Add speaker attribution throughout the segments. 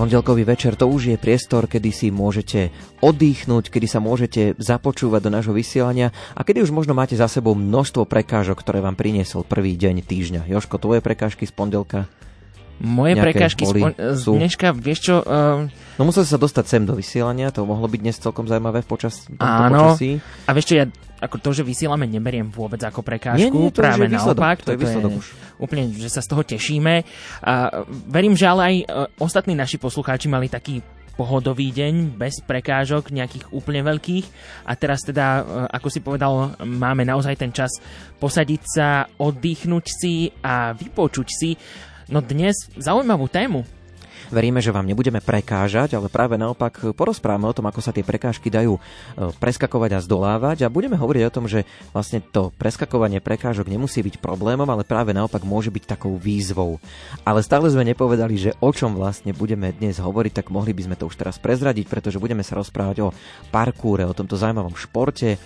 Speaker 1: Pondelkový večer to už je priestor, kedy si môžete oddychnúť, kedy sa môžete započúvať do nášho vysielania a kedy už možno máte za sebou množstvo prekážok, ktoré vám priniesol prvý deň týždňa. Joško, tvoje prekážky z pondelka?
Speaker 2: Moje prekážky z, z dneška, vieš čo... Uh...
Speaker 1: No musel sa dostať sem do vysielania, to mohlo byť dnes celkom zaujímavé v počas,
Speaker 2: Áno,
Speaker 1: počasí.
Speaker 2: a vieš čo, ja ako to, že vysielame, neberiem vôbec ako prekážku, nie, nie, to práve naopak.
Speaker 1: To je výsledok už.
Speaker 2: Úplne, že sa z toho tešíme. A verím, že ale aj e, ostatní naši poslucháči mali taký pohodový deň, bez prekážok, nejakých úplne veľkých. A teraz teda, e, ako si povedal, máme naozaj ten čas posadiť sa, oddychnúť si a vypočuť si No dnes zaujímavú tému.
Speaker 1: Veríme, že vám nebudeme prekážať, ale práve naopak porozprávame o tom, ako sa tie prekážky dajú e, preskakovať a zdolávať a budeme hovoriť o tom, že vlastne to preskakovanie prekážok nemusí byť problémom, ale práve naopak môže byť takou výzvou. Ale stále sme nepovedali, že o čom vlastne budeme dnes hovoriť, tak mohli by sme to už teraz prezradiť, pretože budeme sa rozprávať o parkúre, o tomto zaujímavom športe,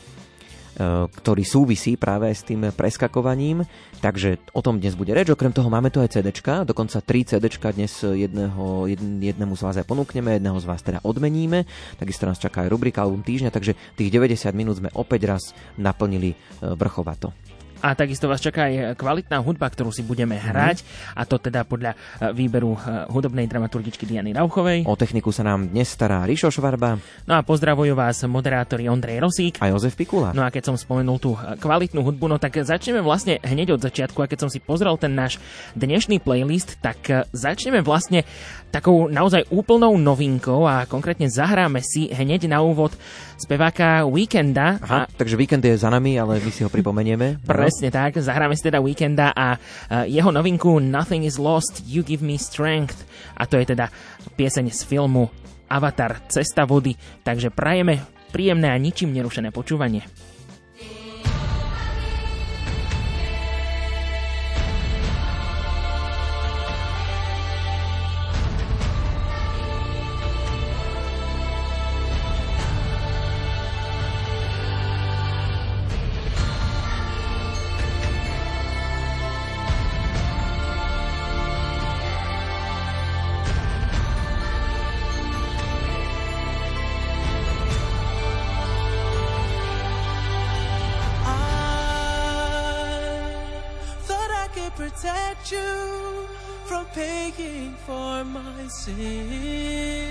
Speaker 1: ktorý súvisí práve s tým preskakovaním. Takže o tom dnes bude reč. Okrem toho máme tu aj CD, dokonca 3 CD dnes jedného, jedn, jednému z vás aj ponúkneme, jedného z vás teda odmeníme. Takisto nás čaká aj rubrika album týždňa, takže tých 90 minút sme opäť raz naplnili e, vrchovato.
Speaker 2: A takisto vás čaká aj kvalitná hudba, ktorú si budeme mhm. hrať, mm. a to teda podľa e, výberu e, hudobnej dramaturgičky Diany Rauchovej.
Speaker 1: O techniku sa nám dnes stará Ríšo Švarba.
Speaker 2: No a pozdravujú vás moderátori Ondrej Rosík
Speaker 1: a Jozef Pikula.
Speaker 2: No a keď som spomenul tú e, kvalitnú hudbu, no tak začneme vlastne hneď od začiatku a keď som si pozrel ten náš dnešný playlist, tak začneme vlastne takou naozaj úplnou novinkou a konkrétne zahráme si hneď na úvod speváka Weekenda.
Speaker 1: Aha, a... takže Weekend je za nami, ale my si ho pripomenieme.
Speaker 2: Presne tak, zahráme si teda Weekenda a jeho novinku Nothing is Lost, You Give Me Strength. A to je teda pieseň z filmu Avatar Cesta vody, takže prajeme príjemné a ničím nerušené počúvanie. my sin.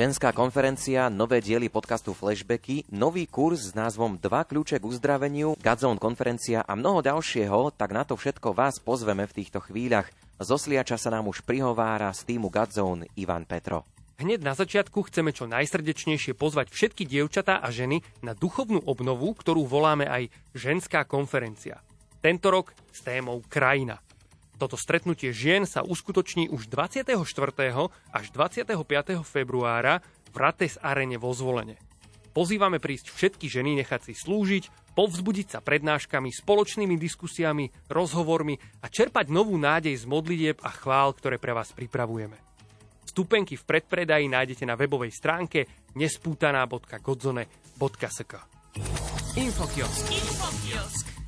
Speaker 1: Ženská konferencia, nové diely podcastu Flashbacky, nový kurz s názvom Dva kľúče k uzdraveniu, Godzone konferencia a mnoho ďalšieho, tak na to všetko vás pozveme v týchto chvíľach. Z Osliača sa nám už prihovára z týmu Godzone Ivan Petro.
Speaker 3: Hneď na začiatku chceme čo najsrdečnejšie pozvať všetky dievčatá a ženy na duchovnú obnovu, ktorú voláme aj Ženská konferencia. Tento rok s témou Krajina. Toto stretnutie žien sa uskutoční už 24. až 25. februára v Rates Arene vo Zvolene. Pozývame prísť všetky ženy nechať si slúžiť, povzbudiť sa prednáškami, spoločnými diskusiami, rozhovormi a čerpať novú nádej z modlitieb a chvál, ktoré pre vás pripravujeme. Stupenky v predpredaji nájdete na webovej stránke nespútaná.godzone.sk
Speaker 4: Infokiosk. Infokiosk.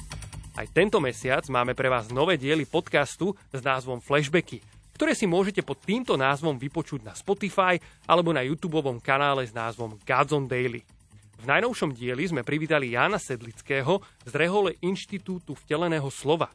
Speaker 3: Aj tento mesiac máme pre vás nové diely podcastu s názvom Flashbacky, ktoré si môžete pod týmto názvom vypočuť na Spotify alebo na YouTube kanále s názvom Godzone Daily. V najnovšom dieli sme privítali Jana Sedlického z Rehole Inštitútu vteleného slova.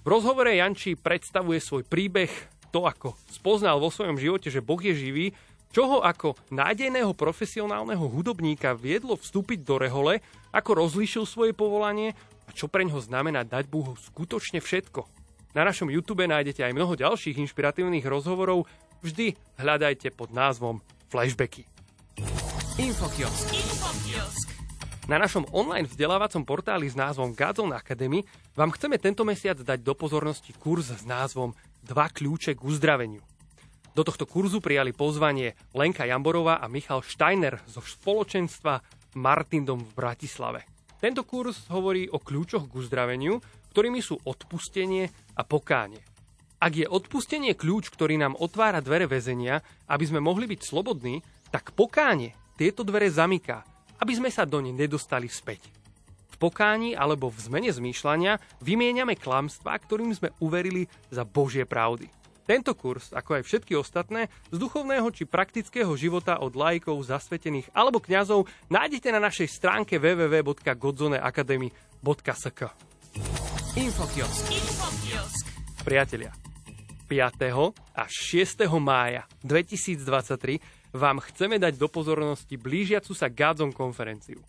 Speaker 3: V rozhovore Janči predstavuje svoj príbeh, to ako spoznal vo svojom živote, že Boh je živý, čo ho ako nádejného profesionálneho hudobníka viedlo vstúpiť do Rehole, ako rozlíšil svoje povolanie a čo pre ňoho znamená dať Bohu skutočne všetko. Na našom YouTube nájdete aj mnoho ďalších inšpiratívnych rozhovorov, vždy hľadajte pod názvom Flashbacky.
Speaker 4: Infokiosk. Infokiosk.
Speaker 3: Na našom online vzdelávacom portáli s názvom Godzone Academy vám chceme tento mesiac dať do pozornosti kurz s názvom Dva kľúče k uzdraveniu. Do tohto kurzu prijali pozvanie Lenka Jamborová a Michal Steiner zo spoločenstva Martindom v Bratislave. Tento kurz hovorí o kľúčoch k uzdraveniu, ktorými sú odpustenie a pokánie. Ak je odpustenie kľúč, ktorý nám otvára dvere väzenia, aby sme mohli byť slobodní, tak pokánie tieto dvere zamyká, aby sme sa do ne nedostali späť. V pokáni alebo v zmene zmýšľania vymieňame klamstvá, ktorým sme uverili za Božie pravdy. Tento kurz, ako aj všetky ostatné, z duchovného či praktického života od lajkov, zasvetených alebo kňazov nájdete na našej stránke www.godzoneacademy.sk
Speaker 4: Infokiosk. Infokiosk.
Speaker 3: Priatelia, 5. až 6. mája 2023 vám chceme dať do pozornosti blížiacu sa Gádzon konferenciu.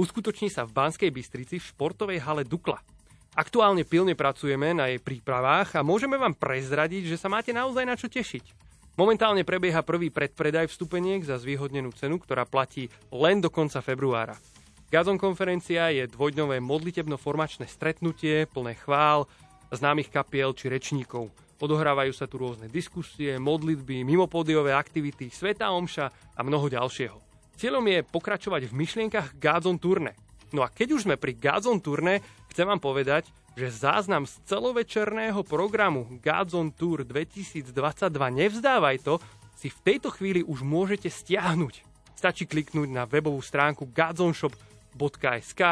Speaker 3: Uskutoční sa v Banskej Bystrici v športovej hale Dukla – Aktuálne pilne pracujeme na jej prípravách a môžeme vám prezradiť, že sa máte naozaj na čo tešiť. Momentálne prebieha prvý predpredaj vstupeniek za zvýhodnenú cenu, ktorá platí len do konca februára. Gazon konferencia je dvojdňové modlitebno-formačné stretnutie plné chvál, známych kapiel či rečníkov. Odohrávajú sa tu rôzne diskusie, modlitby, mimopódiové aktivity, sveta omša a mnoho ďalšieho. Cieľom je pokračovať v myšlienkach Gazon turné. No a keď už sme pri Gazon turné, Chcem vám povedať, že záznam z celovečerného programu Godzone Tour 2022 Nevzdávaj to si v tejto chvíli už môžete stiahnuť. Stačí kliknúť na webovú stránku godzonshop.sk,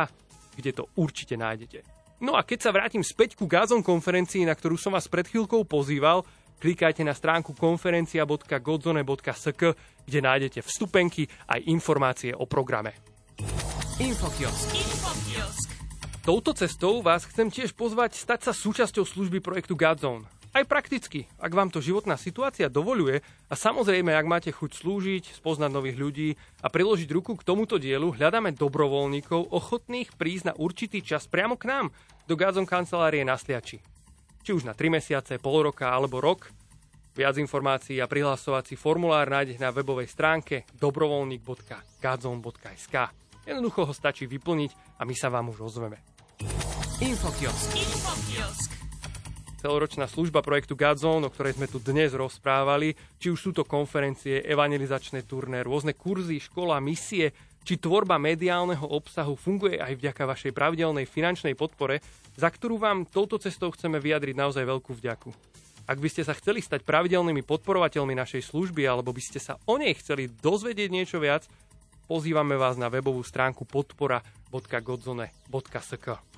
Speaker 3: kde to určite nájdete. No a keď sa vrátim späť ku Gazon konferencii, na ktorú som vás pred chvíľkou pozýval, klikajte na stránku konferencia.godzone.sk, kde nájdete vstupenky aj informácie o programe.
Speaker 4: Infokiosk. Infokiosk.
Speaker 3: Touto cestou vás chcem tiež pozvať stať sa súčasťou služby projektu Godzone. Aj prakticky, ak vám to životná situácia dovoluje a samozrejme, ak máte chuť slúžiť, spoznať nových ľudí a priložiť ruku k tomuto dielu, hľadáme dobrovoľníkov ochotných prísť na určitý čas priamo k nám do Godzone kancelárie na Sliači. Či už na 3 mesiace, pol roka alebo rok. Viac informácií a prihlasovací formulár nájdete na webovej stránke dobrovoľník.gadzone.sk. Jednoducho ho stačí vyplniť a my sa vám už ozveme.
Speaker 4: Infokiosk. Infokiosk.
Speaker 3: Celoročná služba projektu Godzone, o ktorej sme tu dnes rozprávali, či už sú to konferencie, evangelizačné turné, rôzne kurzy, škola, misie, či tvorba mediálneho obsahu funguje aj vďaka vašej pravidelnej finančnej podpore, za ktorú vám touto cestou chceme vyjadriť naozaj veľkú vďaku. Ak by ste sa chceli stať pravidelnými podporovateľmi našej služby alebo by ste sa o nej chceli dozvedieť niečo viac, pozývame vás na webovú stránku podpora.godzone.sk.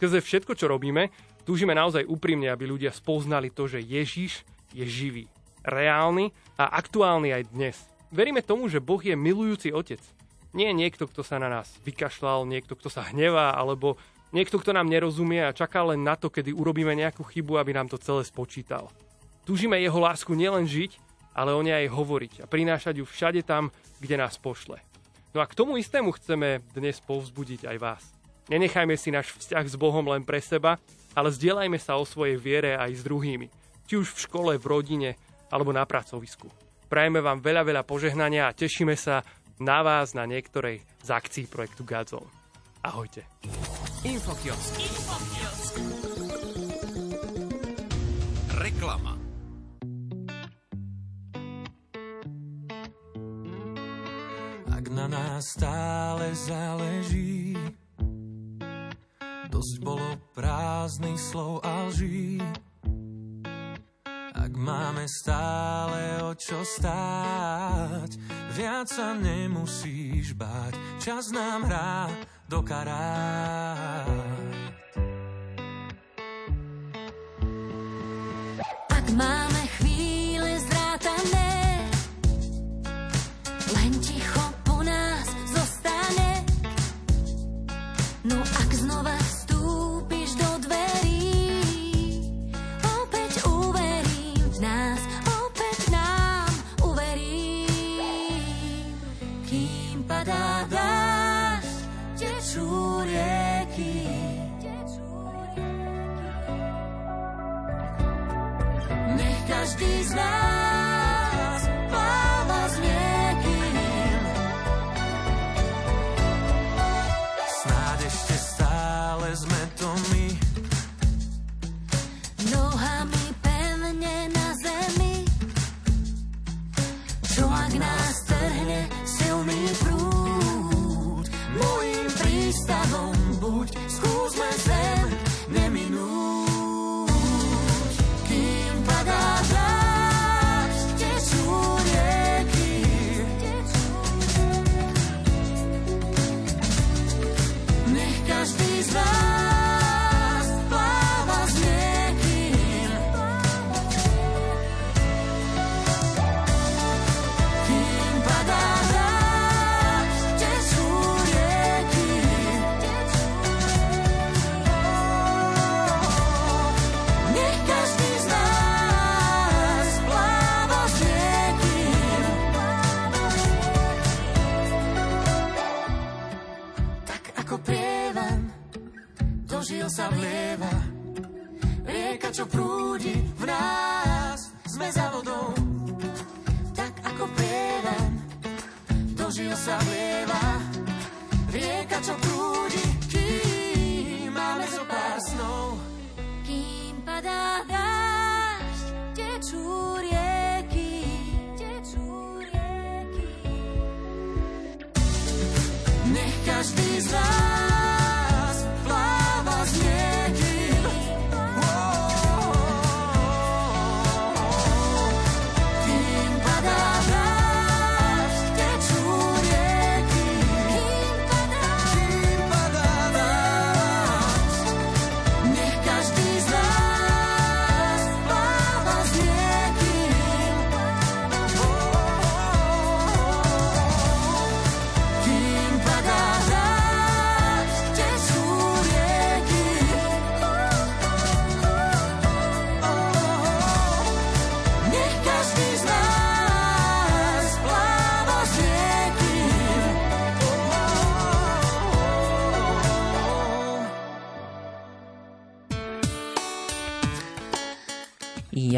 Speaker 3: Skrze všetko, čo robíme, túžime naozaj úprimne, aby ľudia spoznali to, že Ježiš je živý, reálny a aktuálny aj dnes. Veríme tomu, že Boh je milujúci otec. Nie je niekto, kto sa na nás vykašľal, niekto, kto sa hnevá, alebo Niekto, kto nám nerozumie a čaká len na to, kedy urobíme nejakú chybu, aby nám to celé spočítal. Túžime jeho lásku nielen žiť, ale o nej aj hovoriť a prinášať ju všade tam, kde nás pošle. No a k tomu istému chceme dnes povzbudiť aj vás. Nenechajme si náš vzťah s Bohom len pre seba, ale zdieľajme sa o svojej viere aj s druhými. Či už v škole, v rodine alebo na pracovisku. Prajeme vám veľa, veľa požehnania a tešíme sa na vás na niektorej z akcií projektu Godzone. Ahojte.
Speaker 4: Infokiosk. Infokiosk.
Speaker 5: Reklama. Ak na nás stále záleží, dosť bolo prázdnych slov a lží. Ak máme stále o čo stáť, viac sa nemusíš báť, čas nám hrá do karát.
Speaker 6: Ak máme Nech každý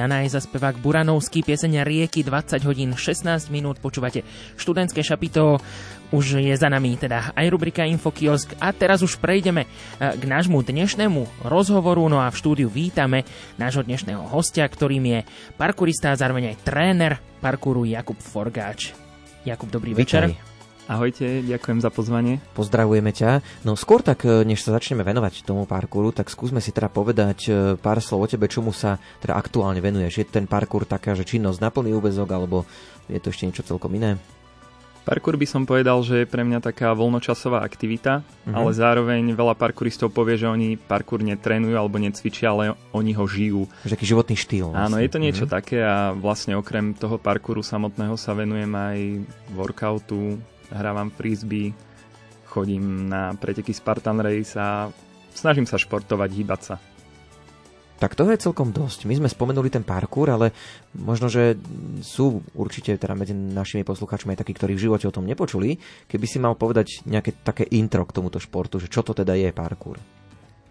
Speaker 2: Jana je za spevák Buranovský, pieseň Rieky 20 hodín 16 minút, počúvate študentské šapito, už je za nami teda aj rubrika Infokiosk a teraz už prejdeme eh, k nášmu dnešnému rozhovoru, no a v štúdiu vítame nášho dnešného hostia, ktorým je parkurista a zároveň aj tréner parkuru Jakub Forgáč. Jakub, dobrý večer.
Speaker 7: Ahojte, ďakujem za pozvanie.
Speaker 1: Pozdravujeme ťa. No skôr tak, e, než sa začneme venovať tomu parkouru, tak skúsme si teda povedať e, pár slov o tebe, čomu sa teda aktuálne venuješ. Je ten parkour taká, že činnosť na plný úvezok, alebo je to ešte niečo celkom iné?
Speaker 7: Parkour by som povedal, že je pre mňa taká voľnočasová aktivita,
Speaker 1: Mhm.
Speaker 7: ale zároveň veľa parkouristov povie, že oni parkour netrénujú alebo necvičia, ale oni ho žijú.
Speaker 1: Že taký životný štýl.
Speaker 7: Áno, je to niečo
Speaker 1: Mhm.
Speaker 7: také a vlastne okrem toho parkouru samotného sa venujem aj workoutu, hrávam frisbee, chodím na preteky Spartan Race a snažím sa športovať, hýbať sa.
Speaker 1: Tak toho je celkom dosť. My sme spomenuli ten parkour, ale možno, že sú určite teda medzi našimi poslucháčmi aj takí, ktorí v živote o tom nepočuli. Keby si mal povedať nejaké také intro k tomuto športu, že čo to teda je parkour?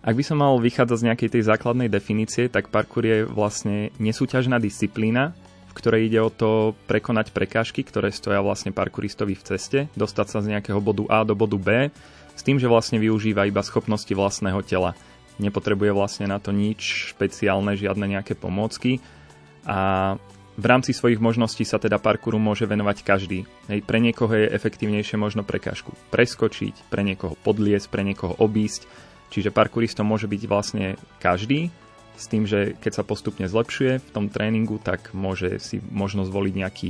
Speaker 7: Ak by som mal vychádzať z nejakej tej základnej definície, tak parkour je vlastne nesúťažná disciplína, v ktorej ide o to prekonať prekážky, ktoré stoja vlastne parkouristovi v ceste, dostať sa z nejakého bodu A do bodu B, s tým, že vlastne využíva iba schopnosti vlastného tela. Nepotrebuje vlastne na to nič špeciálne, žiadne nejaké pomôcky a v rámci svojich možností sa teda parkouru môže venovať každý. Hej, pre niekoho je efektívnejšie možno prekážku preskočiť, pre niekoho podliesť, pre niekoho obísť, čiže parkouristom môže byť vlastne každý, s tým, že keď sa postupne zlepšuje v tom tréningu, tak môže si možno zvoliť nejaký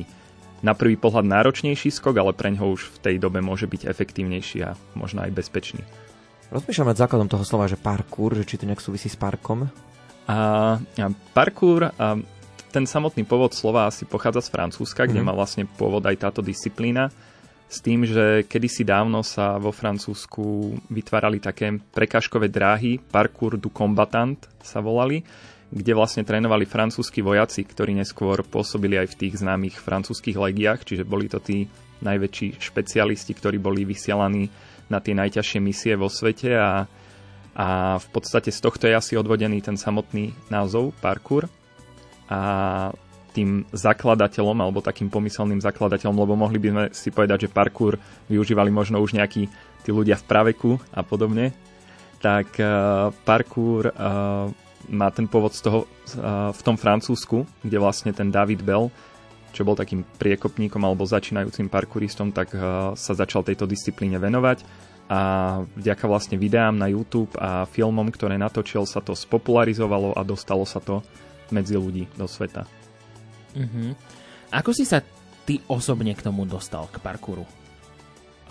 Speaker 7: na prvý pohľad náročnejší skok, ale pre ňoho už v tej dobe môže byť efektívnejší a možno aj bezpečný.
Speaker 1: Rozmýšľam nad základom toho slova, že parkour, že či to nejak súvisí s parkom.
Speaker 7: A, a parkour, a ten samotný pôvod slova asi pochádza z Francúzska, kde
Speaker 1: Mhm.
Speaker 7: má vlastne pôvod aj táto disciplína. S tým, že kedysi dávno sa vo Francúzsku vytvárali také prekažkové dráhy, parkour du combattant sa volali, kde vlastne trénovali francúzski vojaci, ktorí neskôr pôsobili aj v tých známych francúzskych legiách, čiže boli to tí najväčší špecialisti, ktorí boli vysielaní na tie najťažšie misie vo svete a, a v podstate z tohto je asi odvodený ten samotný názov parkour. A tým zakladateľom alebo takým pomyselným zakladateľom, lebo mohli by sme si povedať, že parkour využívali možno už nejakí tí ľudia v praveku a podobne, tak uh, parkour uh, má ten pôvod z toho uh, v tom Francúzsku, kde vlastne ten David Bell, čo bol takým priekopníkom alebo začínajúcim parkouristom, tak uh, sa začal tejto disciplíne venovať a vďaka vlastne videám na YouTube a filmom, ktoré natočil, sa to spopularizovalo a dostalo sa to medzi ľudí do sveta.
Speaker 2: Uh-huh. Ako si sa ty osobne k tomu dostal, k parkouru?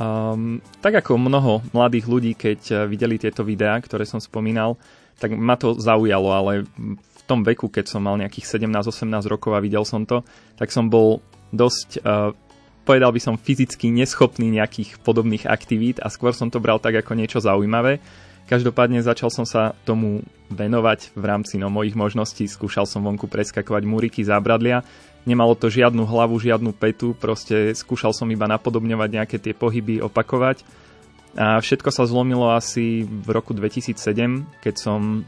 Speaker 7: Um, tak ako mnoho mladých ľudí, keď eh, videli tieto videá, ktoré som spomínal, tak ma to zaujalo, ale v tom veku, keď som mal nejakých 17-18 rokov a videl som to, tak som bol dosť, uh, povedal by som, fyzicky neschopný nejakých podobných aktivít a skôr som to bral tak ako niečo zaujímavé. Každopádne začal som sa tomu venovať v rámci no, mojich možností. Skúšal som vonku preskakovať múriky, zábradlia. Nemalo to žiadnu hlavu, žiadnu petu, proste skúšal som iba napodobňovať nejaké tie pohyby, opakovať. A všetko sa zlomilo asi v roku 2007, keď som,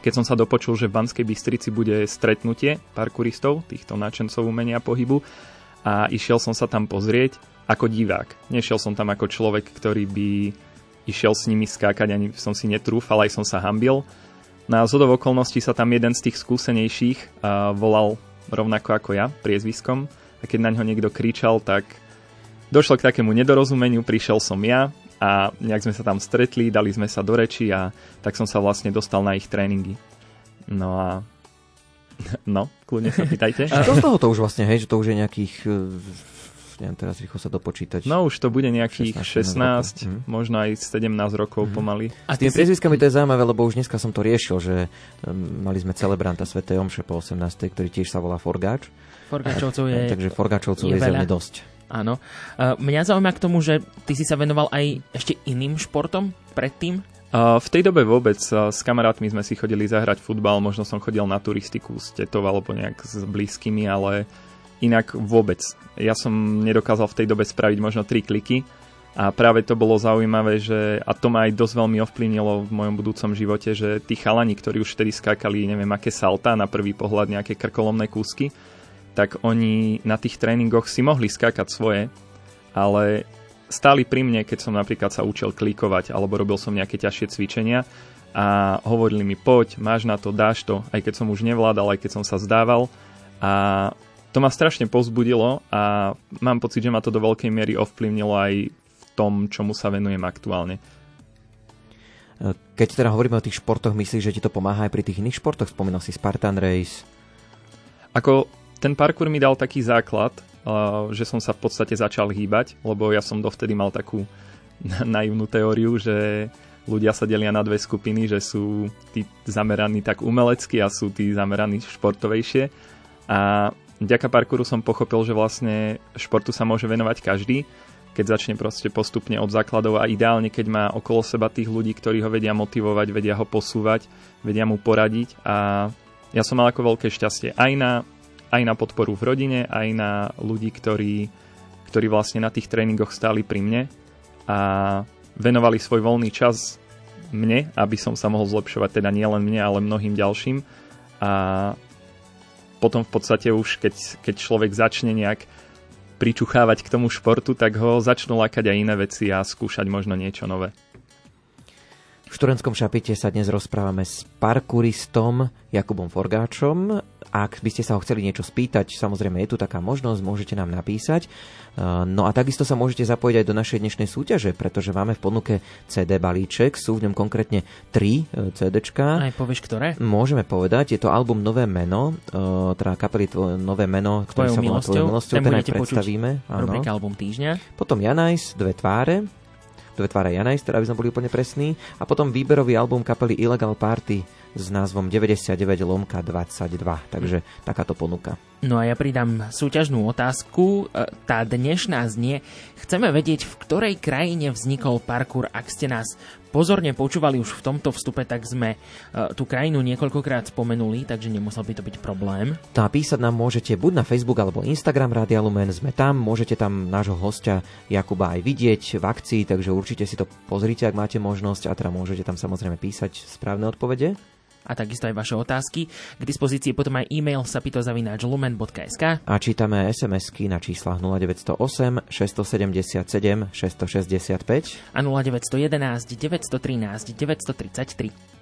Speaker 7: keď som sa dopočul, že v Banskej Bystrici bude stretnutie parkouristov, týchto náčencov umenia pohybu a išiel som sa tam pozrieť ako divák. Nešiel som tam ako človek, ktorý by išiel s nimi skákať, ani som si netrúfal, aj som sa hambil. Na zhodov okolností sa tam jeden z tých skúsenejších uh, volal rovnako ako ja, priezviskom. A keď na ňo niekto kričal, tak došlo k takému nedorozumeniu, prišiel som ja a nejak sme sa tam stretli, dali sme sa do reči a tak som sa vlastne dostal na ich tréningy. No a no, kľudne sa pýtajte.
Speaker 1: Čo z toho to už vlastne, hej, že to už je nejakých, eh, neviem teraz rýchlo sa dopočítať.
Speaker 7: No už to bude nejakých
Speaker 1: 16,
Speaker 7: 16,
Speaker 1: Mhm.
Speaker 7: možno aj 17 rokov pomaly.
Speaker 1: A s tými priezviskami to je zaujímavé, lebo už dneska som to riešil, že mali sme celebranta Sv. Omše po 18. ktorý tiež sa volá Forgáč.
Speaker 2: Forgáčovcov je...
Speaker 1: Takže Forgáčovcov
Speaker 2: je
Speaker 1: je,
Speaker 2: veľa.
Speaker 1: dosť.
Speaker 2: Áno. Uh, mňa zaujíma k tomu, že ty si sa venoval aj ešte iným športom predtým?
Speaker 7: Uh, v tej dobe vôbec uh, s kamarátmi sme si chodili zahrať futbal, možno som chodil na turistiku s tetou alebo nejak s blízkymi, ale inak vôbec. Ja som nedokázal v tej dobe spraviť možno tri kliky A práve to bolo zaujímavé, že, a to ma aj dosť veľmi ovplyvnilo v mojom budúcom živote, že tí chalani, ktorí už vtedy skákali, neviem aké salta, na prvý pohľad nejaké krkolomné kúsky, tak oni na tých tréningoch si mohli skákať svoje, ale stáli pri mne, keď som napríklad sa učil klikovať alebo robil som nejaké ťažšie cvičenia a hovorili mi, poď, máš na to, dáš to, aj keď som už nevládal, aj keď som sa zdával. A to ma strašne pozbudilo a mám pocit, že ma to do veľkej miery ovplyvnilo aj v tom, čomu sa venujem aktuálne.
Speaker 1: Keď teda hovoríme o tých športoch, myslíš, že ti to pomáha aj pri tých iných športoch? Spomínal si Spartan Race.
Speaker 7: Ako ten parkour mi dal taký základ, že som sa v podstate začal hýbať, lebo ja som dovtedy mal takú naivnú teóriu, že ľudia sa delia na dve skupiny, že sú tí zameraní tak umelecky a sú tí zameraní športovejšie. A vďaka parkouru som pochopil, že vlastne športu sa môže venovať každý, keď začne proste postupne od základov a ideálne, keď má okolo seba tých ľudí, ktorí ho vedia motivovať, vedia ho posúvať, vedia mu poradiť a ja som mal ako veľké šťastie aj na, aj na podporu v rodine, aj na ľudí, ktorí, ktorí vlastne na tých tréningoch stáli pri mne a venovali svoj voľný čas mne, aby som sa mohol zlepšovať, teda nielen mne, ale mnohým ďalším. A potom v podstate už, keď, keď človek začne nejak pričuchávať k tomu športu, tak ho začnú lákať aj iné veci a skúšať možno niečo nové.
Speaker 1: V študentskom šapite sa dnes rozprávame s parkouristom Jakubom Forgáčom. Ak by ste sa ho chceli niečo spýtať, samozrejme je tu taká možnosť, môžete nám napísať. No a takisto sa môžete zapojiť aj do našej dnešnej súťaže, pretože máme v ponuke CD balíček, sú v ňom konkrétne 3 CDčka.
Speaker 2: Aj povieš, ktoré?
Speaker 1: Môžeme povedať, je to album Nové meno, e, teda kapely Nové meno, ktorý sa volá Tvojou milosťou, ten aj predstavíme.
Speaker 2: Rubrika Album týždňa.
Speaker 1: Potom Janajs, Dve tváre, dve tváre Janajs, teda aby sme boli úplne presní. A potom výberový album kapely Illegal Party s názvom 99 lomka 22. Takže takáto ponuka.
Speaker 2: No a ja pridám súťažnú otázku. E, Tá dnešná znie. Chceme vedieť, v ktorej krajine vznikol parkour. Ak ste nás pozorne počúvali už v tomto vstupe, tak sme e, tú krajinu niekoľkokrát spomenuli, takže nemusel by to byť problém.
Speaker 1: A písať nám môžete buď na Facebook alebo Instagram Rádia Lumen, sme tam, môžete tam nášho hostia Jakuba aj vidieť v akcii, takže určite si to pozrite, ak máte možnosť a teda môžete tam samozrejme písať správne odpovede.
Speaker 2: A takisto aj vaše otázky. K dispozícii potom aj e-mail sapitozavináčlumen.sk
Speaker 1: A čítame SMS-ky na číslach 0908 677 665
Speaker 2: a 0911 913 933.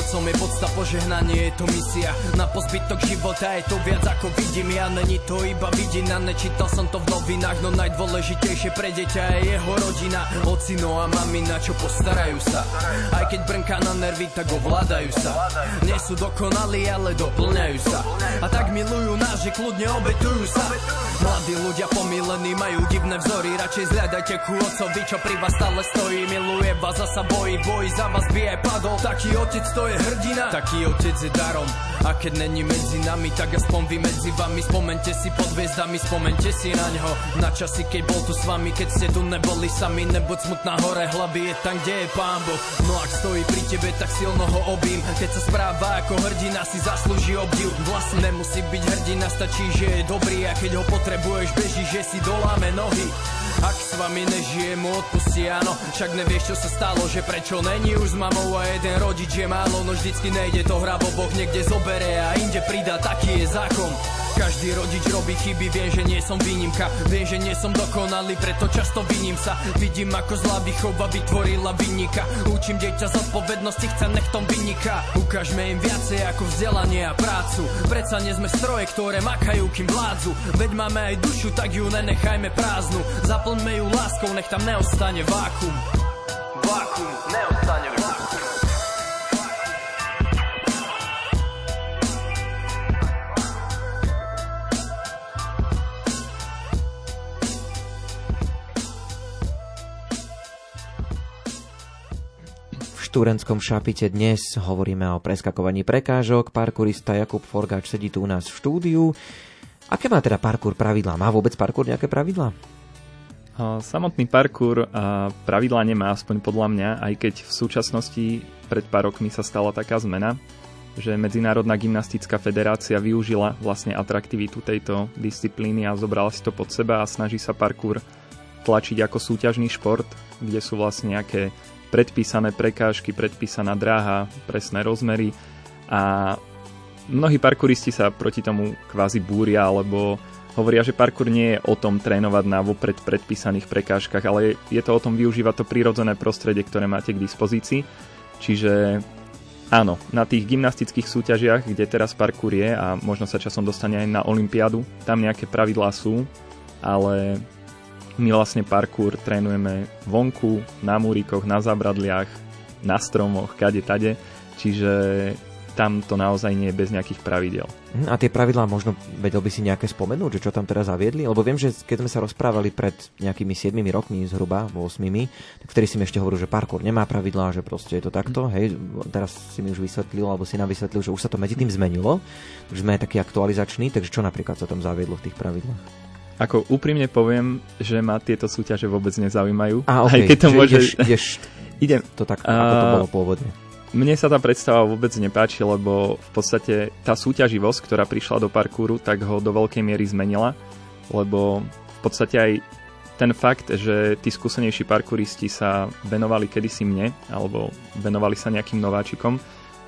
Speaker 8: Otcom je podsta požehnanie, je to misia. Na pozbytok života je to viac ako vidím Ja. Není to iba vidina, nečítal som to v novinách No najdôležitejšie pre deťa je jeho rodina. Ocino a mamina, čo postarajú sa. Aj keď brnká na nervy, tak ovládajú sa. Nie sú dokonalí, ale doplňajú sa. A tak milujú nás, že kľudne obetujú sa. Mladí ľudia pomilení majú divné vzory Radšej zľadajte ku otcovi, čo pri vás stále stojí. Miluje vás, zasa bojí, v boji za vás by aj padol. Taký otec to je hrdina, taký otec je darom A keď není medzi nami, tak aspoň vy medzi vami. Spomente si pod hviezdami, spomente si na ňo. Na časy, keď bol tu s vami, keď ste tu neboli sami Nebuď smutná hore hlavy, je tam, kde je pán Boh. No ak stojí pri tebe, tak silno ho obím. Keď sa správa ako hrdina, si zaslúži obdiv. Vlastne nemusí byť hrdina, stačí, že je dobrý. A keď ho potrebuješ, beží, že si doláme nohy ak s vami nežije, mu odpustí, áno. Však nevieš, čo sa stalo, že prečo není už s mamou A jeden rodič je málo, no vždycky nejde to hra Boh niekde zobere a inde pridá, taký je zákon každý rodič robí chyby, viem, že nie som výnimka. Viem, že nie som dokonalý, preto často viním sa. Vidím, ako zlá výchova vytvorila vynika Učím dieťa zodpovednosti, chcem nech tom vyniká. Ukážme im viacej ako vzdelanie a prácu. Predsa nie sme stroje, ktoré makajú, kým vládzu. Veď máme aj dušu, tak ju nenechajme prázdnu. Zaplňme ju láskou, nech tam neostane Vákum,
Speaker 1: V študentskom šapite dnes hovoríme o preskakovaní prekážok. Parkourista Jakub Forgáč sedí tu u nás v štúdiu. Aké má teda parkour pravidlá? Má vôbec parkour nejaké pravidlá?
Speaker 7: Samotný parkour pravidla nemá, aspoň podľa mňa, aj keď v súčasnosti pred pár rokmi sa stala taká zmena, že Medzinárodná gymnastická federácia využila vlastne atraktivitu tejto disciplíny a zobrala si to pod seba a snaží sa parkour tlačiť ako súťažný šport, kde sú vlastne nejaké predpísané prekážky, predpísaná dráha, presné rozmery a mnohí parkouristi sa proti tomu kvázi búria, alebo hovoria, že parkour nie je o tom trénovať na vopred predpísaných prekážkach, ale je to o tom využívať to prírodzené prostredie, ktoré máte k dispozícii. Čiže áno, na tých gymnastických súťažiach, kde teraz parkour je a možno sa časom dostane aj na Olympiádu, tam nejaké pravidlá sú, ale my vlastne parkour trénujeme vonku, na múrikoch, na zabradliach, na stromoch, kade tade, čiže tam to naozaj nie je bez nejakých pravidel.
Speaker 1: Hm, A tie pravidlá možno vedel by si nejaké spomenúť, že čo tam teraz zaviedli? Lebo viem, že keď sme sa rozprávali pred nejakými 7 rokmi zhruba, 8, tak si mi ešte hovoril, že parkour nemá pravidlá, že proste je to takto. Hej, teraz si mi už vysvetlil, alebo si nám vysvetlil, že už sa to medzi tým zmenilo, už sme taký aktualizačný, takže čo napríklad sa tam zaviedlo v tých pravidlách?
Speaker 7: Ako úprimne poviem, že ma tieto súťaže vôbec nezaujímajú.
Speaker 1: A,
Speaker 7: Aj
Speaker 1: okay.
Speaker 7: keď to môže...
Speaker 1: ideš, ideš
Speaker 7: Idem.
Speaker 1: to tak, ako to
Speaker 7: A-
Speaker 1: bolo pôvodne.
Speaker 7: Mne sa tá predstava vôbec nepáči, lebo v podstate tá súťaživosť, ktorá prišla do parkouru, tak ho do veľkej miery zmenila, lebo v podstate aj ten fakt, že tí skúsenejší parkouristi sa venovali kedysi mne, alebo venovali sa nejakým nováčikom,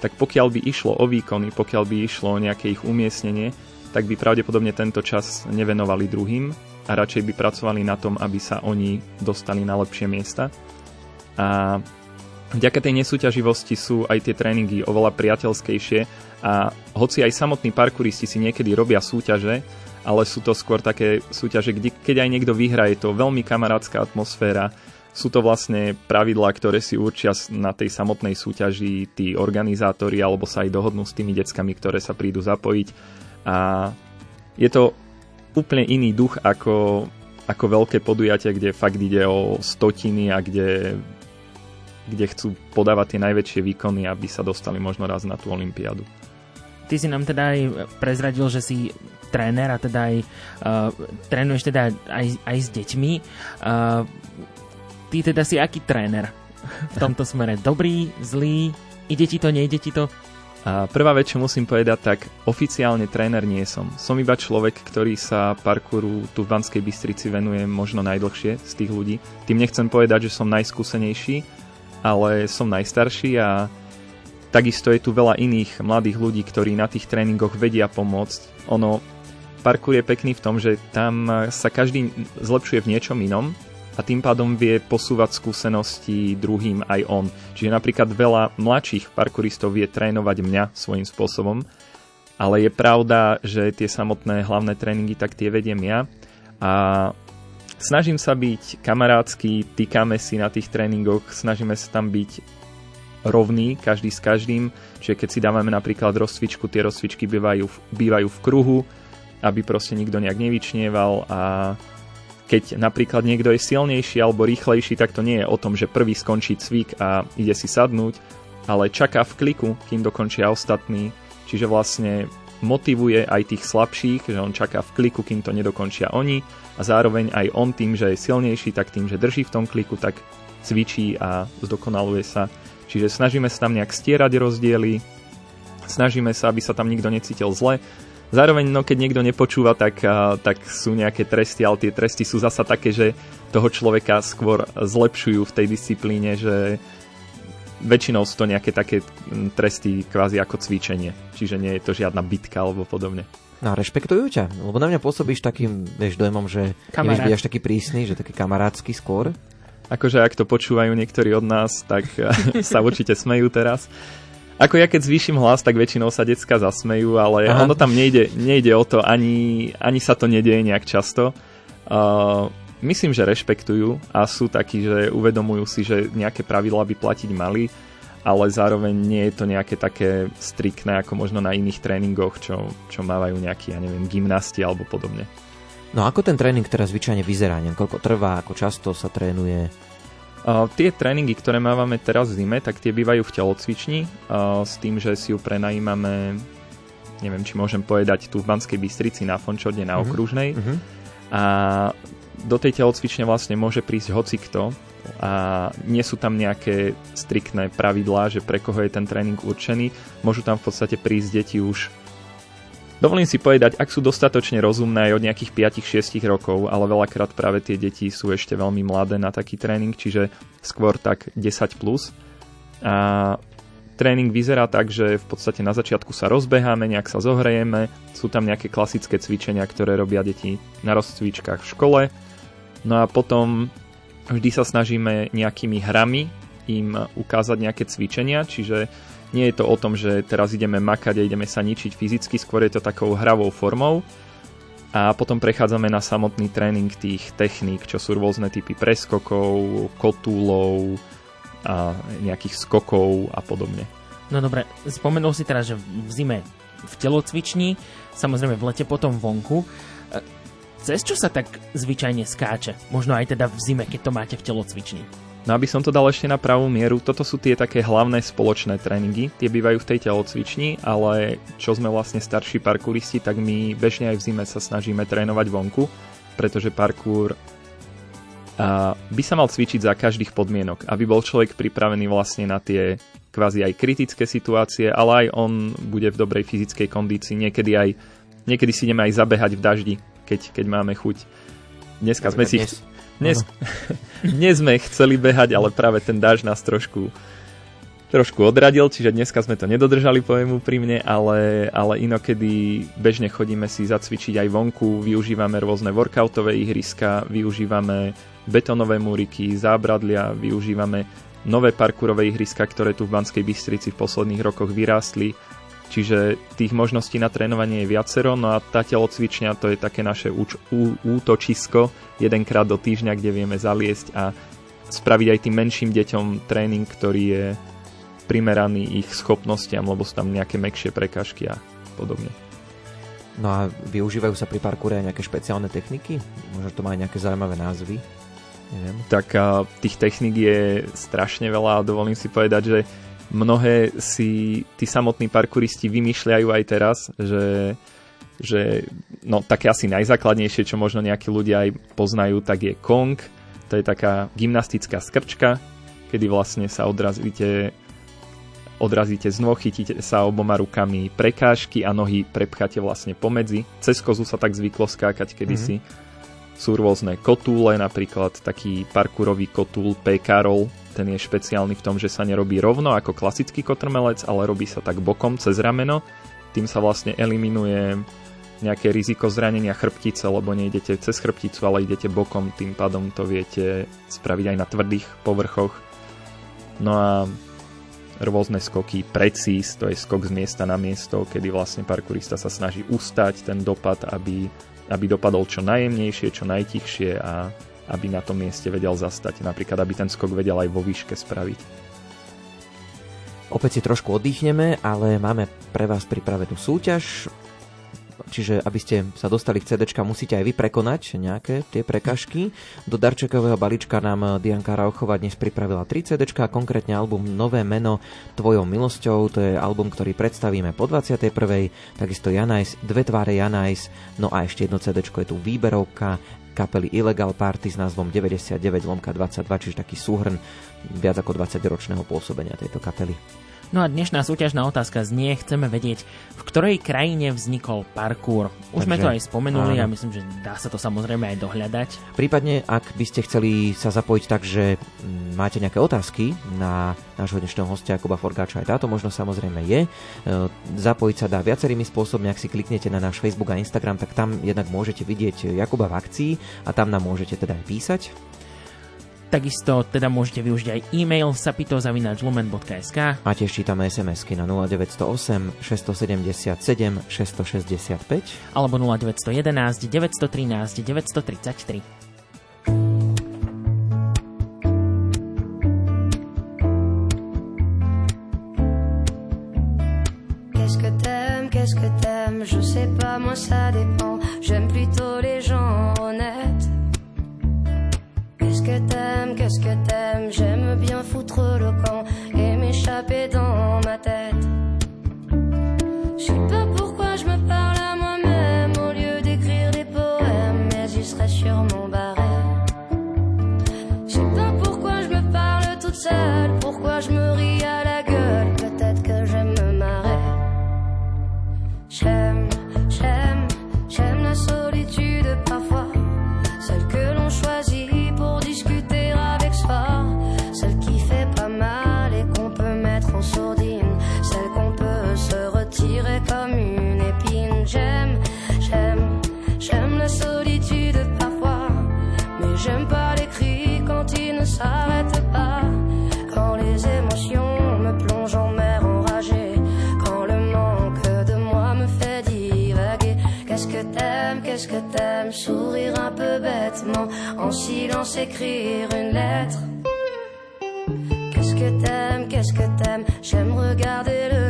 Speaker 7: tak pokiaľ by išlo o výkony, pokiaľ by išlo o nejaké ich umiestnenie, tak by pravdepodobne tento čas nevenovali druhým a radšej by pracovali na tom, aby sa oni dostali na lepšie miesta. A Vďaka tej nesúťaživosti sú aj tie tréningy oveľa priateľskejšie a hoci aj samotní parkouristi si niekedy robia súťaže, ale sú to skôr také súťaže, kde, keď aj niekto vyhra, je to veľmi kamarátska atmosféra, sú to vlastne pravidlá, ktoré si určia na tej samotnej súťaži tí organizátori alebo sa aj dohodnú s tými deckami, ktoré sa prídu zapojiť a je to úplne iný duch ako, ako veľké podujatie, kde fakt ide o stotiny a kde kde chcú podávať tie najväčšie výkony, aby sa dostali možno raz na tú olympiádu.
Speaker 2: Ty si nám teda aj prezradil, že si tréner a teda aj uh, trénuješ teda aj, aj s deťmi. Uh, ty teda si aký tréner v tomto smere? Dobrý, zlý? Ide ti to, nejde ti to?
Speaker 7: A prvá vec, čo musím povedať, tak oficiálne tréner nie som. Som iba človek, ktorý sa parkouru tu v Banskej Bystrici venuje možno najdlhšie z tých ľudí. Tým nechcem povedať, že som najskúsenejší, ale som najstarší a takisto je tu veľa iných mladých ľudí, ktorí na tých tréningoch vedia pomôcť. Ono, parkour je pekný v tom, že tam sa každý zlepšuje v niečom inom a tým pádom vie posúvať skúsenosti druhým aj on. Čiže napríklad veľa mladších parkouristov vie trénovať mňa svojím spôsobom, ale je pravda, že tie samotné hlavné tréningy tak tie vediem ja a snažím sa byť kamarátsky, týkame si na tých tréningoch, snažíme sa tam byť rovný, každý s každým, čiže keď si dávame napríklad rozcvičku, tie rozcvičky bývajú, bývajú v kruhu, aby proste nikto nejak nevyčnieval a keď napríklad niekto je silnejší alebo rýchlejší, tak to nie je o tom, že prvý skončí cvik a ide si sadnúť, ale čaká v kliku, kým dokončia ostatní, čiže vlastne motivuje aj tých slabších, že on čaká v kliku, kým to nedokončia oni a zároveň aj on tým, že je silnejší, tak tým, že drží v tom kliku, tak cvičí a zdokonaluje sa. Čiže snažíme sa tam nejak stierať rozdiely, snažíme sa, aby sa tam nikto necítil zle. Zároveň, no keď niekto nepočúva, tak, a, tak sú nejaké tresty, ale tie tresty sú zasa také, že toho človeka skôr zlepšujú v tej disciplíne, že väčšinou sú to nejaké také tresty kvázi ako cvičenie. Čiže nie je to žiadna bitka alebo podobne.
Speaker 1: No a rešpektujú ťa? Lebo na mňa pôsobíš takým, vieš, dojmom, že nevieš
Speaker 2: Kamarát.
Speaker 1: byť až taký prísny, že taký kamarátsky skôr.
Speaker 7: Akože ak to počúvajú niektorí od nás, tak sa určite smejú teraz. Ako ja keď zvýšim hlas, tak väčšinou sa decka zasmejú, ale
Speaker 1: Aha.
Speaker 7: Ono tam nejde, nejde o to, ani, ani sa to nedieje nejak často. Uh, myslím, že rešpektujú a sú takí, že uvedomujú si, že nejaké pravidlá by platiť mali, ale zároveň nie je to nejaké také striktné ako možno na iných tréningoch, čo, čo mávajú nejakí, ja neviem, gymnasti alebo podobne.
Speaker 1: No ako ten tréning teraz zvyčajne vyzerá? Koľko trvá, ako často sa trénuje?
Speaker 7: Uh, tie tréningy, ktoré mávame teraz v zime, tak tie bývajú v telocvični uh, s tým, že si ju prenajímame, neviem, či môžem povedať, tu v Banskej Bystrici na Fončode na
Speaker 1: Mhm.
Speaker 7: Okružnej.
Speaker 1: Mhm.
Speaker 7: A do tej telocvične vlastne môže prísť hocikto a nie sú tam nejaké striktné pravidlá, že pre koho je ten tréning určený. Môžu tam v podstate prísť deti už Dovolím si povedať, ak sú dostatočne rozumné aj od nejakých 5-6 rokov, ale veľakrát práve tie deti sú ešte veľmi mladé na taký tréning, čiže skôr tak 10+. Plus. A tréning vyzerá tak, že v podstate na začiatku sa rozbeháme, nejak sa zohrejeme, sú tam nejaké klasické cvičenia, ktoré robia deti na rozcvičkách v škole. No a potom vždy sa snažíme nejakými hrami im ukázať nejaké cvičenia, čiže nie je to o tom, že teraz ideme makať a ideme sa ničiť fyzicky, skôr je to takou hravou formou. A potom prechádzame na samotný tréning tých techník, čo sú rôzne typy preskokov, kotúlov, a nejakých skokov a podobne.
Speaker 2: No dobre, spomenul si teraz, že v zime v telocvični, samozrejme v lete potom vonku. E, Cez čo sa tak zvyčajne skáče? Možno aj teda v zime, keď to máte v telocvični.
Speaker 7: No aby som to dal ešte na pravú mieru, toto sú tie také hlavné spoločné tréningy, tie bývajú v tej telocvični, ale čo sme vlastne starší parkouristi, tak my bežne aj v zime sa snažíme trénovať vonku, pretože parkour a by sa mal cvičiť za každých podmienok, aby bol človek pripravený vlastne na tie kvázi aj kritické situácie, ale aj on bude v dobrej fyzickej kondícii. Niekedy aj niekedy si ideme aj zabehať v daždi, keď, keď máme chuť. Dneska sme si...
Speaker 1: Dnes.
Speaker 7: Dnes, dnes sme chceli behať, ale práve ten dáž nás trošku trošku odradil, čiže dneska sme to nedodržali, poviem úprimne, ale, ale inokedy bežne chodíme si zacvičiť aj vonku, využívame rôzne workoutové ihriska, využívame betonové múriky, zábradlia, využívame nové parkourové ihriska, ktoré tu v Banskej Bystrici v posledných rokoch vyrástli, čiže tých možností na trénovanie je viacero, no a tá telocvičňa to je také naše úč- ú- útočisko, jedenkrát do týždňa, kde vieme zaliesť a spraviť aj tým menším deťom tréning, ktorý je primeraný ich schopnostiam, lebo sú tam nejaké mekšie prekažky a podobne.
Speaker 1: No a využívajú sa pri parkoure aj nejaké špeciálne techniky? Možno to má aj nejaké zaujímavé názvy? Neviem.
Speaker 7: Tak a, tých technik je strašne veľa a dovolím si povedať, že mnohé si tí samotní parkouristi vymýšľajú aj teraz, že, že no, také asi najzákladnejšie, čo možno nejakí ľudia aj poznajú, tak je Kong. To je taká gymnastická skrčka, kedy vlastne sa odrazíte odrazíte z nôh, chytíte sa oboma rukami prekážky a nohy prepcháte vlastne pomedzi. Cez kozu sa tak zvyklo skákať kedysi. Mm-hmm. Sú rôzne kotúle, napríklad taký parkurový kotúl PK Roll. Ten je špeciálny v tom, že sa nerobí rovno ako klasický kotrmelec, ale robí sa tak bokom cez rameno. Tým sa vlastne eliminuje nejaké riziko zranenia chrbtice, lebo nejdete cez chrbticu, ale idete bokom, tým pádom to viete spraviť aj na tvrdých povrchoch. No a rôzne skoky, precíz, to je skok z miesta na miesto, kedy vlastne parkourista sa snaží ustať ten dopad, aby, aby dopadol čo najjemnejšie, čo najtichšie a aby na tom mieste vedel zastať. Napríklad, aby ten skok vedel aj vo výške spraviť.
Speaker 1: Opäť si trošku oddychneme, ale máme pre vás pripravenú súťaž. Čiže aby ste sa dostali k CD, musíte aj vy prekonať nejaké tie prekažky. Do darčekového balíčka nám Dianka Rauchová dnes pripravila 3 CD, konkrétne album Nové meno Tvojou milosťou. To je album, ktorý predstavíme po 21. Takisto Janajs, Dve tváre Janajs, no a ešte jedno CD je tu výberovka kapely Illegal Party s názvom 99 lomka 22, čiže taký súhrn viac ako 20 ročného pôsobenia tejto kapely.
Speaker 2: No a dnešná súťažná otázka znie, chceme vedieť, v ktorej krajine vznikol parkour. Už sme
Speaker 1: Takže,
Speaker 2: to aj spomenuli
Speaker 1: áno.
Speaker 2: a myslím, že dá sa to samozrejme aj dohľadať.
Speaker 1: Prípadne, ak by ste chceli sa zapojiť tak, že mm, máte nejaké otázky na nášho dnešného hostia Jakuba Forgáča, aj táto možnosť samozrejme je. E, Zapojiť sa dá viacerými spôsobmi, ak si kliknete na náš Facebook a Instagram, tak tam jednak môžete vidieť Jakuba v akcii a tam nám môžete teda aj písať.
Speaker 2: Takisto teda môžete využiť aj e-mail sapito.lumen.sk
Speaker 1: A tiež čítame SMS-ky na 0908 677 665.
Speaker 2: alebo 0911 913 933.
Speaker 9: Qu'est-ce que t'aimes, qu'est-ce que t'aimes Je sais pas, moi ça dépend. J'aime plutôt les gens honnêtes. Qu'est-ce que t'aimes, qu'est-ce que t'aimes? J'aime bien foutre le camp et m'échapper dans ma tête. Je sais pas pourquoi je me parle qu'est-ce que t'aimes Sourire un peu bêtement, en silence écrire une lettre. Qu'est-ce que t'aimes, qu'est-ce que t'aimes? J'aime regarder le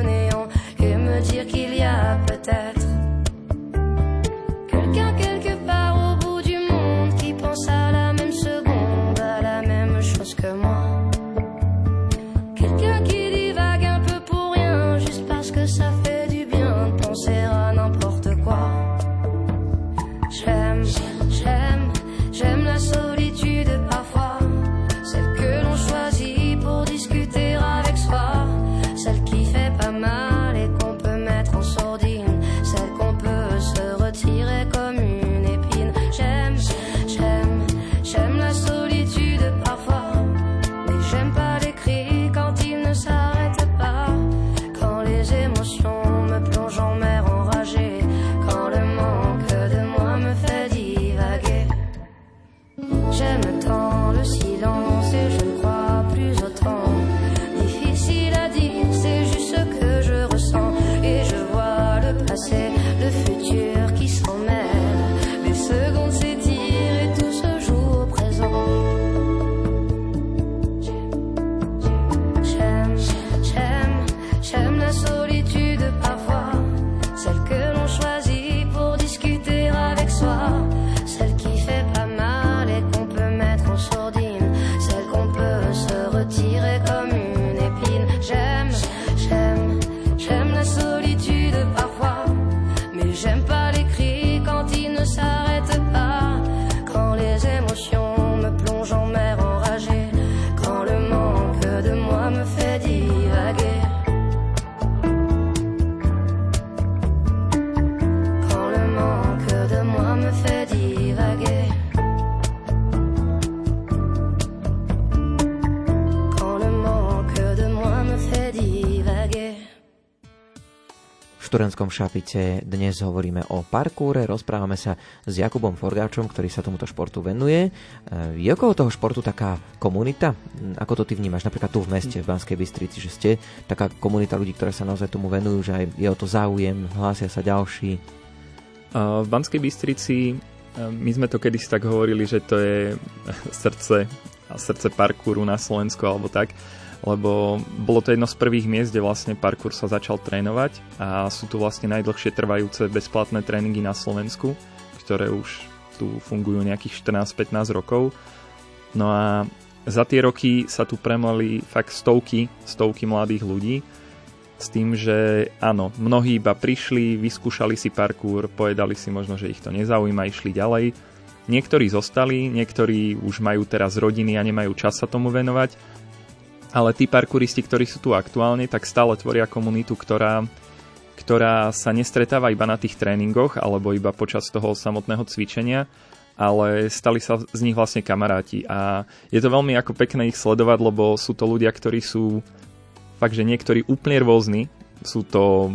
Speaker 1: V Študentskom šapite dnes hovoríme o parkúre, rozprávame sa s Jakubom Forgáčom, ktorý sa tomuto športu venuje. E, Je okolo toho športu taká komunita? Ako to ty vnímaš napríklad tu v meste, v Banskej Bystrici, že ste taká komunita ľudí, ktoré sa naozaj tomu venujú, že aj je o to záujem, hlásia sa ďalší?
Speaker 7: V Banskej Bystrici e, my sme to kedysi tak hovorili, že to je srdce srdce parkúru na Slovensku alebo tak, lebo bolo to jedno z prvých miest, kde vlastne parkour sa začal trénovať a sú tu vlastne najdlhšie trvajúce bezplatné tréningy na Slovensku, ktoré už tu fungujú nejakých 14-15 rokov. No a za tie roky sa tu premali fakt stovky, stovky mladých ľudí s tým, že áno, mnohí iba prišli, vyskúšali si parkour, povedali si možno, že ich to nezaujíma, išli ďalej. Niektorí zostali, niektorí už majú teraz rodiny a nemajú čas sa tomu venovať, ale tí parkouristi, ktorí sú tu aktuálne, tak stále tvoria komunitu, ktorá, ktorá sa nestretáva iba na tých tréningoch alebo iba počas toho samotného cvičenia, ale stali sa z nich vlastne kamaráti. A je to veľmi ako pekné ich sledovať, lebo sú to ľudia, ktorí sú fakt, že niektorí úplne rôzni, sú to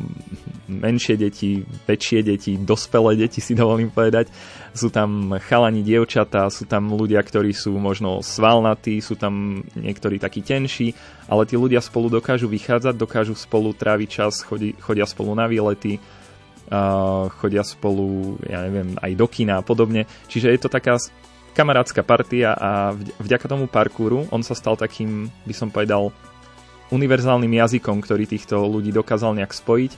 Speaker 7: menšie deti, väčšie deti, dospelé deti si dovolím povedať. Sú tam chalani, dievčatá, sú tam ľudia, ktorí sú možno svalnatí, sú tam niektorí takí tenší, ale tí ľudia spolu dokážu vychádzať, dokážu spolu tráviť čas, chodí, chodia spolu na výlety, uh, chodia spolu, ja neviem, aj do kina a podobne. Čiže je to taká kamarátska partia a vďaka tomu parkúru on sa stal takým, by som povedal, univerzálnym jazykom, ktorý týchto ľudí dokázal nejak spojiť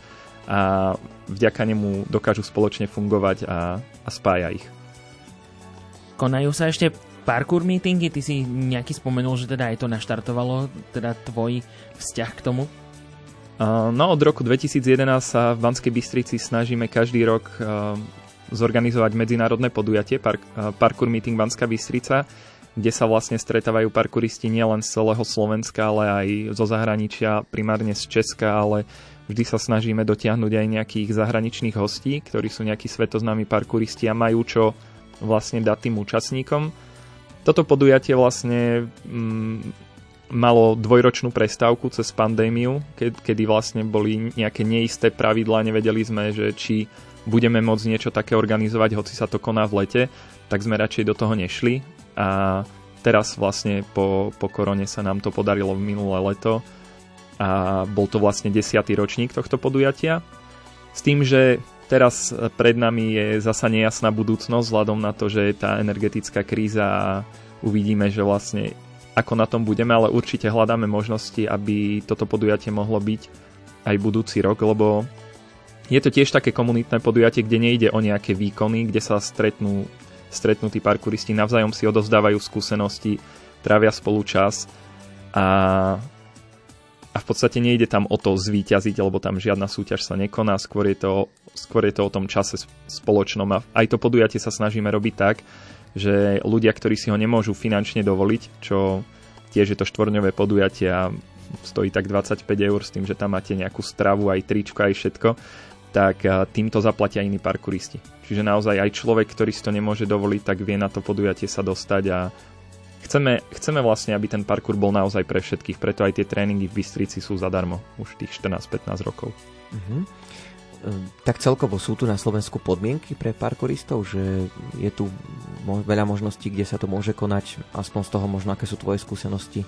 Speaker 7: a vďaka nemu dokážu spoločne fungovať a, a spája ich.
Speaker 2: Konajú sa ešte parkour meetingy? Ty si nejaký spomenul, že teda aj to naštartovalo, teda tvoj vzťah k tomu?
Speaker 7: No od roku 2011 sa v Banskej Bystrici snažíme každý rok zorganizovať medzinárodné podujatie Park, Parkour Meeting Banská Bystrica, kde sa vlastne stretávajú parkouristi nielen z celého Slovenska, ale aj zo zahraničia, primárne z Česka, ale vždy sa snažíme dotiahnuť aj nejakých zahraničných hostí, ktorí sú nejakí svetoznámi parkouristi a majú čo vlastne dať tým účastníkom. Toto podujatie vlastne mm, malo dvojročnú prestávku cez pandémiu, keď, kedy vlastne boli nejaké neisté pravidlá, nevedeli sme, že či budeme môcť niečo také organizovať, hoci sa to koná v lete, tak sme radšej do toho nešli a teraz vlastne po, po korone sa nám to podarilo v minulé leto a bol to vlastne desiatý ročník tohto podujatia. S tým, že teraz pred nami je zasa nejasná budúcnosť vzhľadom na to, že je tá energetická kríza a uvidíme, že vlastne ako na tom budeme, ale určite hľadáme možnosti, aby toto podujatie mohlo byť aj budúci rok, lebo je to tiež také komunitné podujatie, kde nejde o nejaké výkony, kde sa stretnú, stretnú tí parkouristi, navzájom si odovzdávajú skúsenosti, trávia spolu čas a a v podstate nejde tam o to zvíťaziť, lebo tam žiadna súťaž sa nekoná, skôr je to, skôr je to o tom čase spoločnom a aj to podujatie sa snažíme robiť tak, že ľudia, ktorí si ho nemôžu finančne dovoliť, čo tiež je to štvorňové podujatie a stojí tak 25 eur s tým, že tam máte nejakú stravu, aj tričko, aj všetko, tak týmto zaplatia iní parkouristi. Čiže naozaj aj človek, ktorý si to nemôže dovoliť, tak vie na to podujatie sa dostať a chceme, chceme vlastne, aby ten parkour bol naozaj pre všetkých, preto aj tie tréningy v Bystrici sú zadarmo už tých 14-15 rokov.
Speaker 1: Uh-huh. Tak celkovo sú tu na Slovensku podmienky pre parkouristov, že je tu veľa možností, kde sa to môže konať, aspoň z toho možno, aké sú tvoje skúsenosti?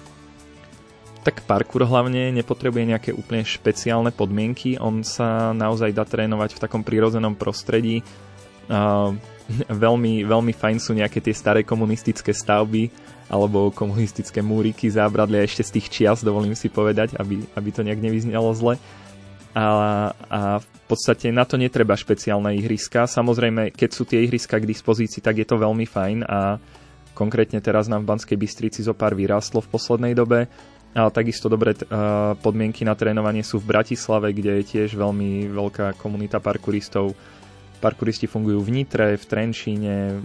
Speaker 7: Tak parkour hlavne nepotrebuje nejaké úplne špeciálne podmienky, on sa naozaj dá trénovať v takom prírodzenom prostredí. Uh, veľmi, veľmi fajn sú nejaké tie staré komunistické stavby, alebo komunistické múriky, zábradlia ešte z tých čias, dovolím si povedať, aby, aby to nejak nevyznelo zle. A, a v podstate na to netreba špeciálne ihriska. Samozrejme, keď sú tie ihriska k dispozícii, tak je to veľmi fajn a konkrétne teraz nám v Banskej Bystrici zo pár vyrástlo v poslednej dobe. Ale takisto dobré podmienky na trénovanie sú v Bratislave, kde je tiež veľmi veľká komunita parkouristov. Parkouristi fungujú v Nitre, v Trenčíne,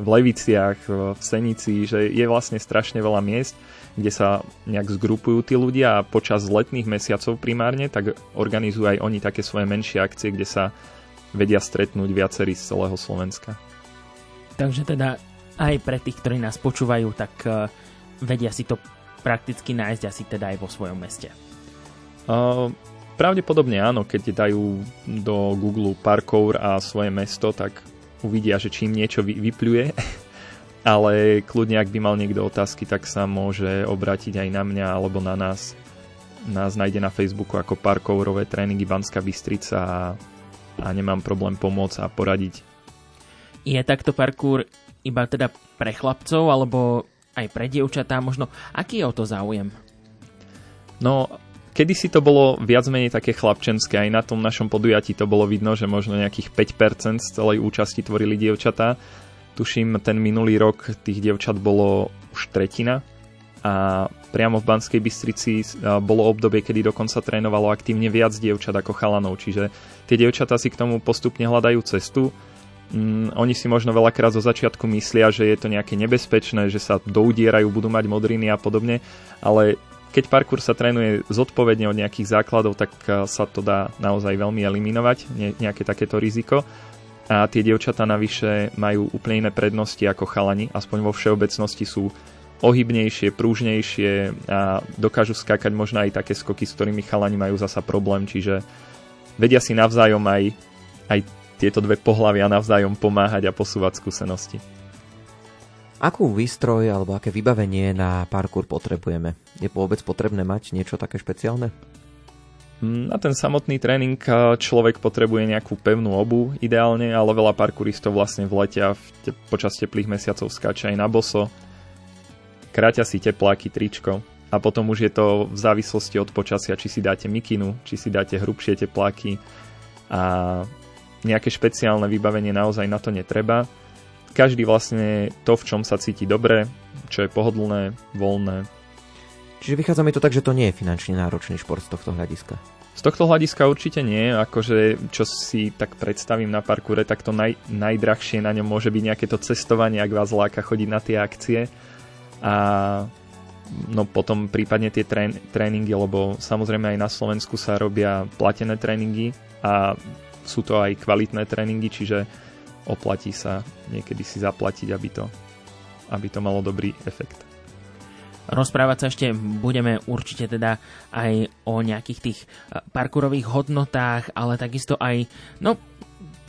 Speaker 7: v Leviciach, v Senici, že je vlastne strašne veľa miest, kde sa nejak zgrupujú tí ľudia a počas letných mesiacov primárne, tak organizujú aj oni také svoje menšie akcie, kde sa vedia stretnúť viacerí z celého Slovenska.
Speaker 2: Takže teda aj pre tých, ktorí nás počúvajú, tak uh, vedia si to prakticky nájsť asi teda aj vo svojom meste.
Speaker 7: Uh, pravdepodobne áno, keď dajú do Google parkour a svoje mesto, tak uvidia, že čím niečo vy, vypluje. Ale kľudne, ak by mal niekto otázky, tak sa môže obrátiť aj na mňa alebo na nás. Nás nájde na Facebooku ako parkourové tréningy Banská Bystrica a, a nemám problém pomôcť a poradiť.
Speaker 2: Je takto parkour iba teda pre chlapcov alebo aj pre dievčatá možno? Aký je o to záujem?
Speaker 7: No, Kedy si to bolo viac menej také chlapčenské, aj na tom našom podujatí to bolo vidno, že možno nejakých 5% z celej účasti tvorili dievčatá. Tuším, ten minulý rok tých dievčat bolo už tretina a priamo v Banskej Bystrici bolo obdobie, kedy dokonca trénovalo aktívne viac dievčat ako chalanov, čiže tie dievčatá si k tomu postupne hľadajú cestu. Mm, oni si možno veľakrát zo začiatku myslia, že je to nejaké nebezpečné, že sa doudierajú, budú mať modriny a podobne, ale keď parkour sa trénuje zodpovedne od nejakých základov, tak eh, sa to dá naozaj veľmi eliminovať, nejaké takéto riziko. A tie dievčatá navyše majú úplne iné prednosti ako chalani, aspoň vo všeobecnosti sú ohybnejšie, prúžnejšie a dokážu skákať možno aj také skoky, s ktorými chalani majú zasa problém, čiže vedia si navzájom aj, aj tieto dve pohľavia navzájom pomáhať a posúvať skúsenosti.
Speaker 1: Akú výstroj alebo aké vybavenie na parkour potrebujeme? Je vôbec potrebné mať niečo také špeciálne?
Speaker 7: Na ten samotný tréning človek potrebuje nejakú pevnú obu ideálne, ale veľa parkouristov vlastne v lete a v te, počas teplých mesiacov skáča aj na boso. Kráťa si tepláky, tričko a potom už je to v závislosti od počasia, či si dáte mikinu, či si dáte hrubšie tepláky a nejaké špeciálne vybavenie naozaj na to netreba každý vlastne to, v čom sa cíti dobre, čo je pohodlné, voľné.
Speaker 1: Čiže vychádza mi to tak, že to nie je finančne náročný šport z tohto hľadiska.
Speaker 7: Z tohto hľadiska určite nie, akože čo si tak predstavím na parkure, tak to naj, najdrahšie na ňom môže byť nejaké to cestovanie, ak vás láka chodiť na tie akcie a no potom prípadne tie trén, tréningy, lebo samozrejme aj na Slovensku sa robia platené tréningy a sú to aj kvalitné tréningy, čiže oplatí sa niekedy si zaplatiť, aby to, aby to malo dobrý efekt.
Speaker 2: Rozprávať sa ešte budeme určite teda aj o nejakých tých eh, parkurových hodnotách, ale takisto aj, no,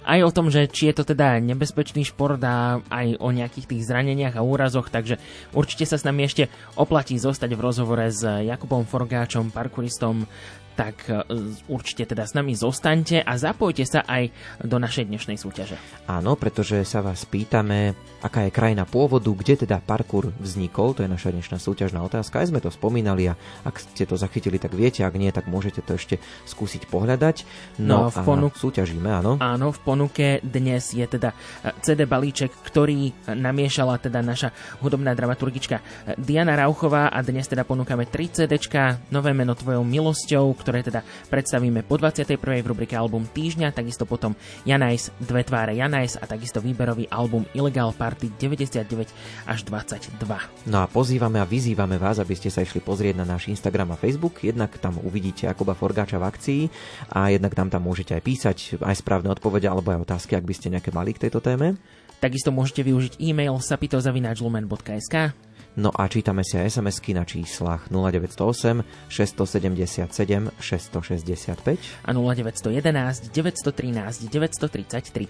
Speaker 2: aj o tom, že či je to teda nebezpečný šport a aj o nejakých tých zraneniach a úrazoch, takže určite sa s nami ešte oplatí zostať v rozhovore s Jakubom Forgáčom, parkuristom tak e, určite teda s nami zostaňte a zapojte sa aj do našej dnešnej súťaže.
Speaker 1: Áno, pretože sa vás pýtame, aká je krajina pôvodu, kde teda parkour vznikol, to je naša dnešná súťažná otázka. Aj sme to spomínali a ak ste to zachytili, tak viete, ak nie, tak môžete to ešte skúsiť pohľadať. No,
Speaker 2: No, v ponuk-
Speaker 1: súťažíme, áno.
Speaker 2: Áno, v ponuke dnes je teda e, CD balíček, ktorý e, namiešala teda naša hudobná dramaturgička Diana Rauchová a dnes teda ponúkame 3 CDčka, nové meno tvojou milosťou, ktoré teda predstavíme po 21. v rubrike album týždňa, takisto potom Janajs, dve tváre Janajs a takisto výberový album Illegal Party 99 až 22.
Speaker 1: No a pozývame a vyzývame vás, aby ste sa išli pozrieť na náš Instagram a Facebook. Jednak tam uvidíte Jakoba Forgáča v akcii a jednak nám tam môžete aj písať aj správne odpovede alebo aj otázky, ak by ste nejaké mali k tejto téme.
Speaker 2: Takisto môžete využiť e-mail sapitozavináčlumen.sk
Speaker 1: No a čítame si aj SMS-ky na číslach 0908 677 665
Speaker 2: a 0911 913 933.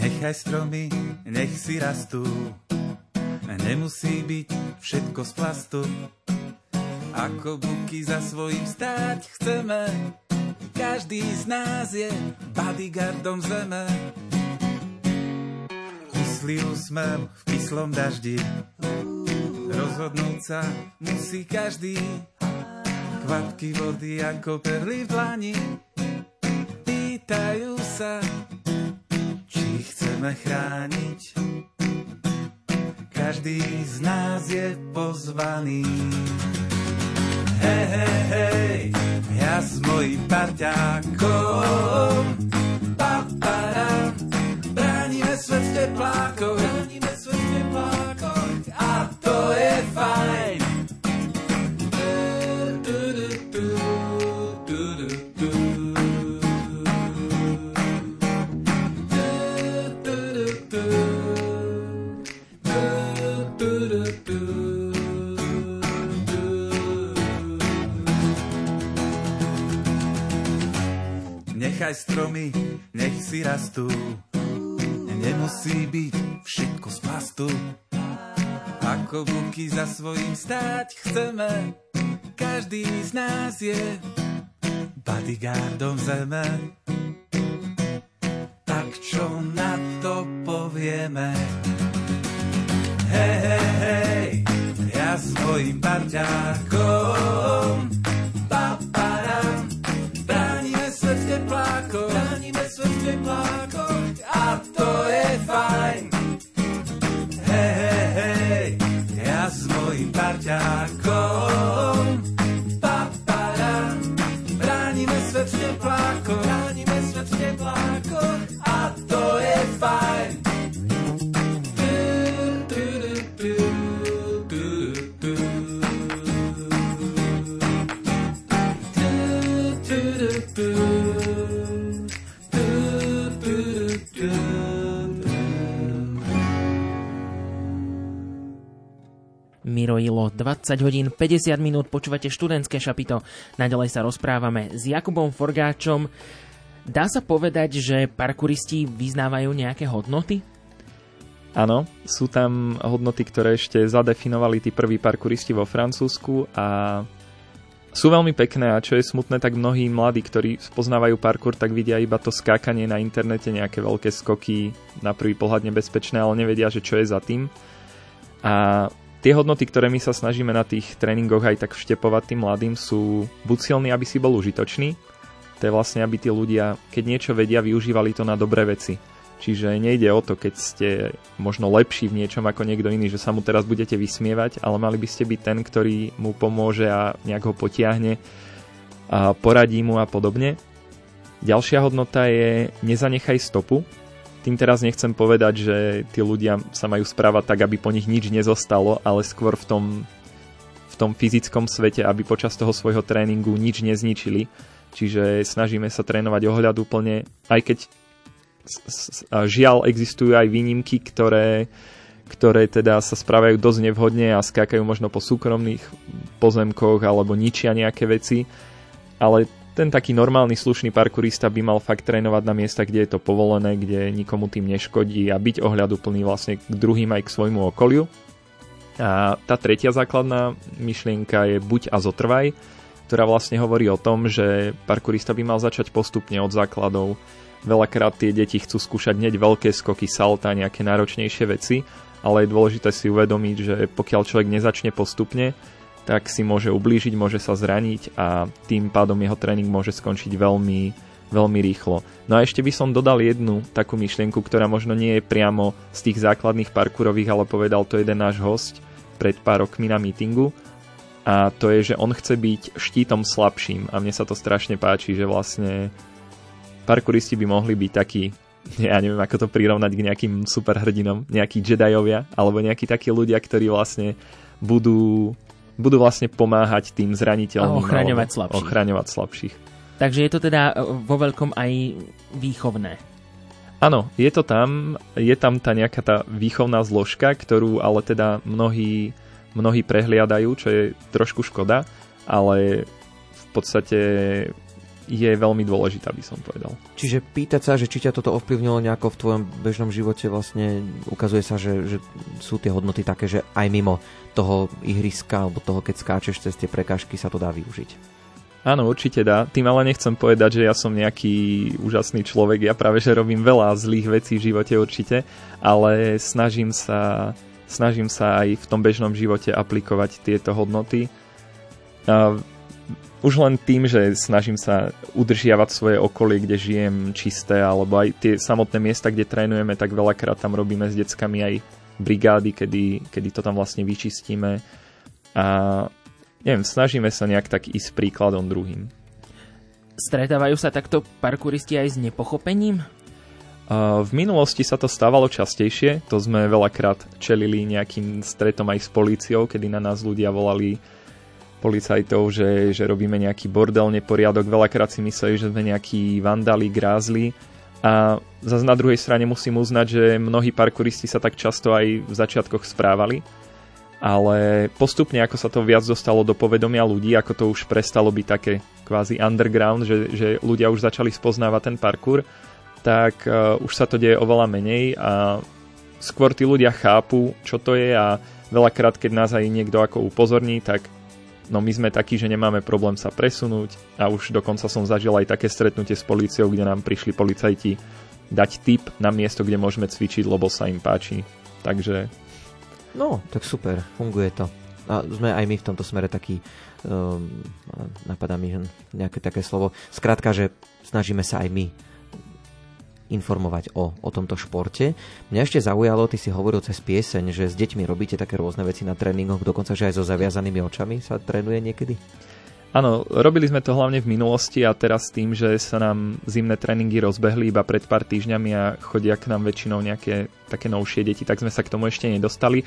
Speaker 10: Nechaj stromy, nech si rastú, nemusí byť všetko z plastu. Ako buky za svojím stáť chceme, každý z nás je bodyguardom zeme. Kyslý úsmev v kyslom daždi, rozhodnúť sa musí každý. Kvapky vody ako perly v dlani, pýtajú sa, či chceme chrániť. Každý z nás je pozvaný. Hej, hej, hej, ja s mojím parťákom. Paparam, bránime svet v teplákoch, bránime svet v teplákoch a to je fajn. Nechaj stromy, nech si rastú, nemusí byť všetko z plastu. Ako buky za svojím stáť chceme, každý z nás je bodyguardom zeme. Tak čo na to povieme? Hej, hej, hej, ja s mojím parťákom. Paparam, bránime svet v teplákoch, bránime svet a to je fajn. Hej, hej, hej, ja s mojím parťákom.
Speaker 2: Miro Ilo, 20 hodín 50 minút, počúvate študentské šapito. Naďalej sa rozprávame s Jakubom Forgáčom. Dá sa povedať, že parkouristi vyznávajú nejaké hodnoty?
Speaker 7: Áno, sú tam hodnoty, ktoré ešte zadefinovali tí prví parkouristi vo Francúzsku a sú veľmi pekné a čo je smutné, tak mnohí mladí, ktorí spoznávajú parkour, tak vidia iba to skákanie na internete, nejaké veľké skoky, na prvý pohľad nebezpečné, ale nevedia, že čo je za tým. A tie hodnoty, ktoré my sa snažíme na tých tréningoch aj tak vštepovať tým mladým, sú buď silný, aby si bol užitočný, to je vlastne, aby tí ľudia, keď niečo vedia, využívali to na dobré veci. Čiže nejde o to, keď ste možno lepší v niečom ako niekto iný, že sa mu teraz budete vysmievať, ale mali by ste byť ten, ktorý mu pomôže a nejak ho potiahne a poradí mu a podobne. Ďalšia hodnota je nezanechaj stopu. Tým teraz nechcem povedať, že tí ľudia sa majú správať tak, aby po nich nič nezostalo, ale skôr v tom, v tom fyzickom svete, aby počas toho svojho tréningu nič nezničili. Čiže snažíme sa trénovať ohľadúplne, aj keď žiaľ existujú aj výnimky, ktoré, ktoré teda sa správajú dosť nevhodne a skákajú možno po súkromných pozemkoch alebo ničia nejaké veci, ale ten taký normálny slušný parkourista by mal fakt trénovať na miesta, kde je to povolené, kde nikomu tým neškodí a byť ohľaduplný vlastne k druhým aj k svojmu okoliu. A tá tretia základná myšlienka je buď a zotrvaj, ktorá vlastne hovorí o tom, že parkourista by mal začať postupne od základov. Veľakrát tie deti chcú skúšať hneď veľké skoky, salta, nejaké náročnejšie veci, ale je dôležité si uvedomiť, že pokiaľ človek nezačne postupne, tak si môže ublížiť, môže sa zraniť a tým pádom jeho tréning môže skončiť veľmi, veľmi rýchlo. No a ešte by som dodal jednu takú myšlienku, ktorá možno nie je priamo z tých základných parkourových, ale povedal to jeden náš host pred pár rokmi na mítingu. A to je, že on chce byť štítom slabším a mne sa to strašne páči, že vlastne parkouristi by mohli byť takí ja neviem ako to prirovnať k nejakým superhrdinom, nejakí Jediovia, alebo nejakí takí ľudia, ktorí vlastne budú budú vlastne pomáhať tým zraniteľným.
Speaker 2: A ochraňovať slabších.
Speaker 7: Ochraňovať slabších.
Speaker 2: Takže je to teda e, vo veľkom aj výchovné.
Speaker 7: Áno, je to tam, je tam tá nejaká tá výchovná zložka, ktorú ale teda mnohí, mnohí prehliadajú, čo je trošku škoda, ale v podstate je veľmi dôležitá, by som povedal.
Speaker 1: Čiže pýtať sa, že či ťa toto ovplyvnilo nejako v tvojom bežnom živote, vlastne ukazuje sa, že, že sú tie hodnoty také, že aj mimo toho ihriska alebo toho, keď skáčeš cez tie prekážky, sa to dá využiť.
Speaker 7: Áno, určite dá. Tým ale nechcem povedať, že ja som nejaký úžasný človek. Ja práve, že robím veľa zlých vecí v živote určite, ale snažím sa, snažím sa aj v tom bežnom živote aplikovať tieto hodnoty. A už len tým, že snažím sa udržiavať svoje okolie, kde žijem čisté, alebo aj tie samotné miesta, kde trénujeme, tak veľakrát tam robíme s deckami aj brigády, kedy, kedy to tam vlastne vyčistíme. A neviem, snažíme sa nejak tak ísť príkladom druhým.
Speaker 2: Stretávajú sa takto parkouristi aj s nepochopením?
Speaker 7: V minulosti sa to stávalo častejšie, to sme veľakrát čelili nejakým stretom aj s políciou, kedy na nás ľudia volali policajtov, že, že robíme nejaký bordel, neporiadok, veľakrát si mysleli, že sme nejakí vandali, grázli. A zase na druhej strane musím uznať, že mnohí parkouristi sa tak často aj v začiatkoch správali, ale postupne ako sa to viac dostalo do povedomia ľudí, ako to už prestalo byť také kvázi underground, že, že ľudia už začali spoznávať ten parkour, tak uh, už sa to deje oveľa menej a skôr tí ľudia chápu, čo to je a veľakrát, keď nás aj niekto ako upozorní, tak no my sme takí, že nemáme problém sa presunúť a už dokonca som zažil aj také stretnutie s políciou, kde nám prišli policajti dať tip na miesto, kde môžeme cvičiť, lebo sa im páči. Takže
Speaker 1: No, tak super, funguje to. A sme aj my v tomto smere taký, um, napadá mi nejaké také slovo, skrátka, že snažíme sa aj my informovať o, o tomto športe. Mňa ešte zaujalo, ty si hovoril cez pieseň, že s deťmi robíte také rôzne veci na tréningoch, dokonca, že aj so zaviazanými očami sa trénuje niekedy?
Speaker 7: Áno, robili sme to hlavne v minulosti a teraz tým, že sa nám zimné tréningy rozbehli iba pred pár týždňami a chodia k nám väčšinou nejaké také novšie deti, tak sme sa k tomu ešte nedostali.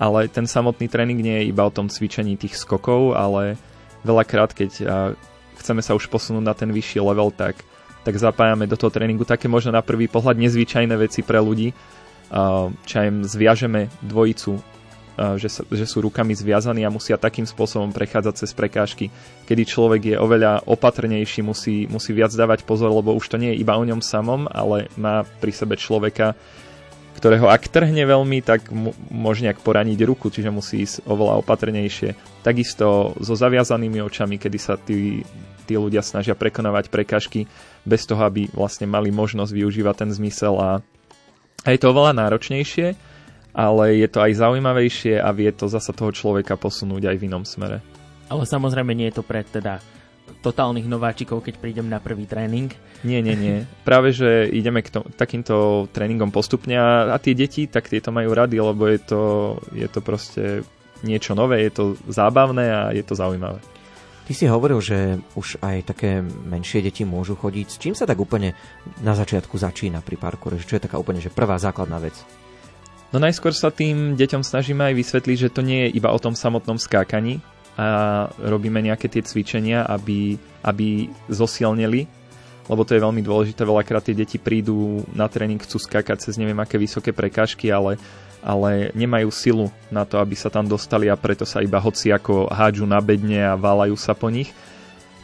Speaker 7: Ale ten samotný tréning nie je iba o tom cvičení tých skokov, ale veľakrát, keď chceme sa už posunúť na ten vyšší level, tak, tak zapájame do toho tréningu také možno na prvý pohľad nezvyčajné veci pre ľudí. Čo im zviažeme dvojicu že, že sú rukami zviazaní a musia takým spôsobom prechádzať cez prekážky, kedy človek je oveľa opatrnejší, musí, musí viac dávať pozor, lebo už to nie je iba o ňom samom, ale má pri sebe človeka, ktorého ak trhne veľmi, tak m- môže nejak poraniť ruku, čiže musí ísť oveľa opatrnejšie. Takisto so zaviazanými očami, kedy sa tí, tí ľudia snažia prekonávať prekažky bez toho, aby vlastne mali možnosť využívať ten zmysel a, je to oveľa náročnejšie, ale je to aj zaujímavejšie a vie to zasa toho človeka posunúť aj v inom smere.
Speaker 2: Ale samozrejme nie je to pre teda totálnych nováčikov, keď prídem na prvý tréning.
Speaker 7: Nie, nie, nie. Práve, že ideme k to, takýmto tréningom postupne a, a tie deti, tak tieto majú rady, lebo je to, je to proste niečo nové, je to zábavné a je to zaujímavé.
Speaker 1: Ty si hovoril, že už aj také menšie deti môžu chodiť. S čím sa tak úplne na začiatku začína pri parkoure? Čo je taká úplne že prvá základná vec?
Speaker 7: No najskôr sa tým deťom snažíme aj vysvetliť, že to nie je iba o tom samotnom skákaní a robíme nejaké tie cvičenia, aby, aby zosilnili, lebo to je veľmi dôležité. Veľakrát tie deti prídu na tréning, chcú skákať cez neviem aké vysoké prekážky, ale, ale nemajú silu na to, aby sa tam dostali a preto sa iba hoci ako hádžu na bedne a válajú sa po nich.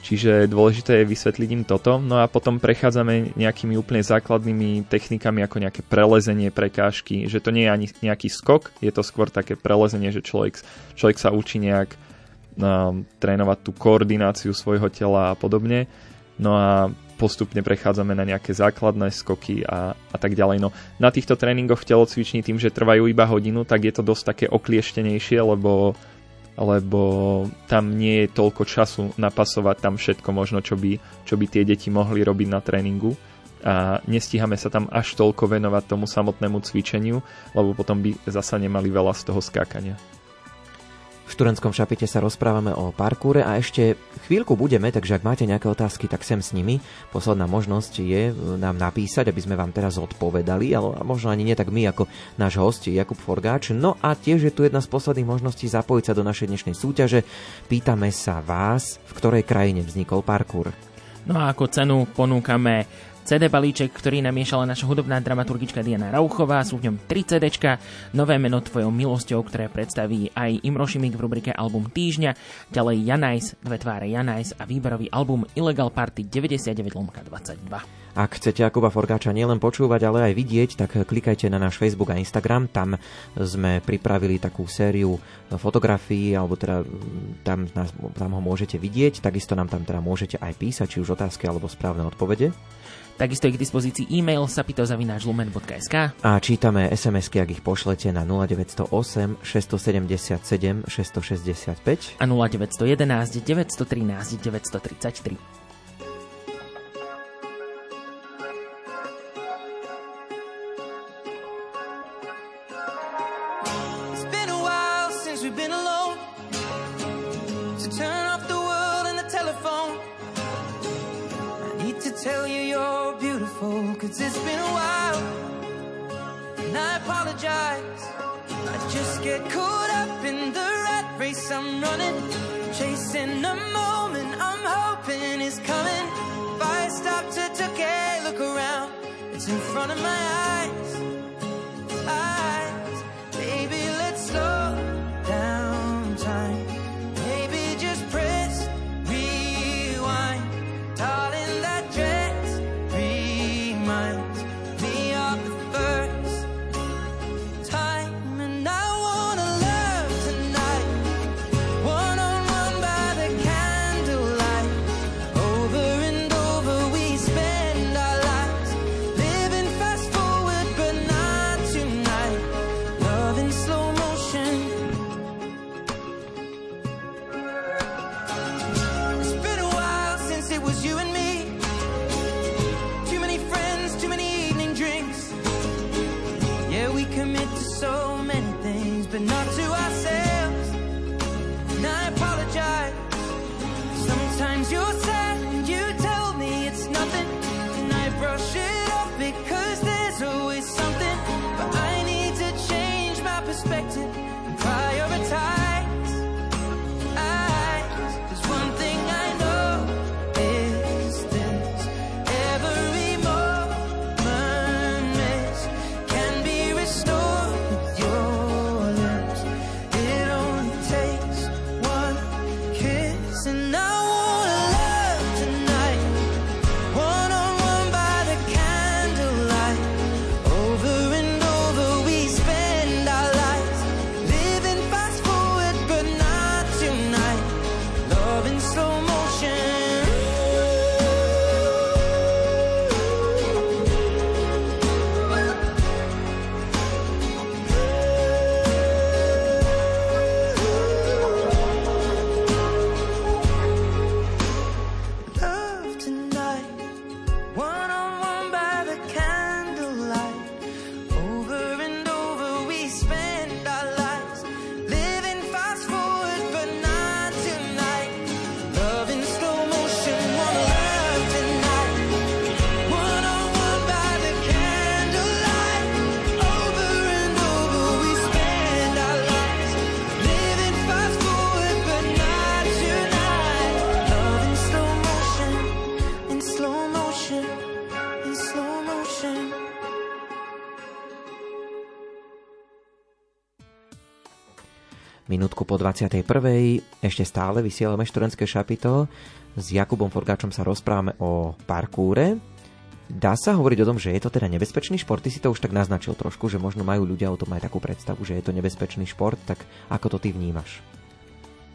Speaker 7: Čiže dôležité je vysvetliť im toto. No a potom prechádzame nejakými úplne základnými technikami ako nejaké prelezenie prekážky, že to nie je ani nejaký skok, je to skôr také prelezenie, že človek, človek sa učí nejak um, trénovať tú koordináciu svojho tela a podobne. No a postupne prechádzame na nejaké základné skoky a, a tak ďalej. No, na týchto tréningoch v telocvični tým, že trvajú iba hodinu, tak je to dosť také oklieštenejšie, lebo lebo tam nie je toľko času napasovať tam všetko možno, čo by, čo by tie deti mohli robiť na tréningu a nestíhame sa tam až toľko venovať tomu samotnému cvičeniu, lebo potom by zasa nemali veľa z toho skákania.
Speaker 1: V Študentskom šapite sa rozprávame o parkúre a ešte chvíľku budeme, takže ak máte nejaké otázky, tak sem s nimi. Posledná možnosť je nám napísať, aby sme vám teraz odpovedali, ale možno ani nie tak my ako náš host Jakub Forgáč. No a tiež je tu jedna z posledných možností zapojiť sa do našej dnešnej súťaže. Pýtame sa vás, v ktorej krajine vznikol parkúr.
Speaker 2: No a ako cenu ponúkame CD balíček, ktorý namiešala naša hudobná dramaturgička Diana Rauchová. Sú v ňom 3 CD, nové meno Tvojou milosťou, ktoré predstaví aj Imro Šimik v rubrike Album týždňa, ďalej Janajs, Dve tváre Janajs a výberový album Illegal Party 99 22.
Speaker 1: Ak chcete Jakuba Forgáča nielen počúvať, ale aj vidieť, tak klikajte na náš Facebook a Instagram. Tam sme pripravili takú sériu fotografií, alebo teda tam, nás, tam ho môžete vidieť. Takisto nám tam teda môžete aj písať, či už otázky alebo správne odpovede.
Speaker 2: Takisto je k dispozícii e-mail sapitozavináčlumen.sk
Speaker 1: A čítame SMS-ky, ak ich pošlete na 0908 677 665
Speaker 2: a 0911 913 933.
Speaker 11: You're cause it's been a while. And I apologize. I just get caught up in the rat race I'm running. Chasing a moment I'm hoping is coming. If I stop to take a look around, it's in front of my. Eyes.
Speaker 1: 21. Ešte stále vysielame študentské šapito. S Jakubom Forgáčom sa rozprávame o parkúre. Dá sa hovoriť o tom, že je to teda nebezpečný šport? Ty si to už tak naznačil trošku, že možno majú ľudia o tom aj takú predstavu, že je to nebezpečný šport, tak ako to ty vnímaš?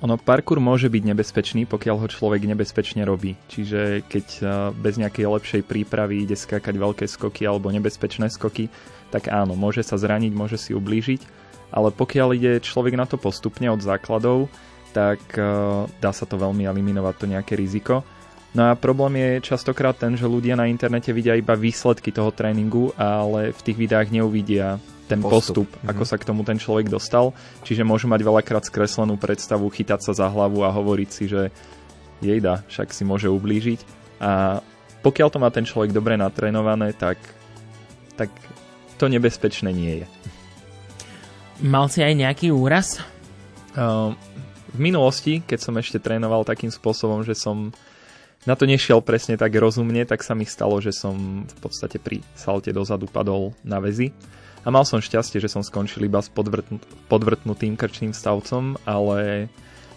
Speaker 7: Ono, parkour môže byť nebezpečný, pokiaľ ho človek nebezpečne robí. Čiže keď eh, bez nejakej lepšej prípravy ide skákať veľké skoky alebo nebezpečné skoky, tak áno, môže sa zraniť, môže si ublížiť, ale pokiaľ ide človek na to postupne od základov, tak eh, dá sa to veľmi eliminovať, to nejaké riziko. No a problém je častokrát ten, že ľudia na internete vidia iba výsledky toho tréningu, ale v tých videách neuvidia ten postup, postup mm-hmm. ako sa k tomu ten človek dostal. Čiže môžu mať veľakrát skreslenú predstavu, chytať sa za hlavu a hovoriť si, že jejda, však si môže ublížiť. A pokiaľ to má ten človek dobre natrénované, tak, tak to nebezpečné nie je.
Speaker 2: Mal si aj nejaký úraz?
Speaker 7: Uh, v minulosti, keď som ešte trénoval takým spôsobom, že som na to nešiel presne tak rozumne, tak sa mi stalo, že som v podstate pri salte dozadu padol na väzy. A mal som šťastie, že som skončil iba s podvrtnut- podvrtnutým krčným stavcom, ale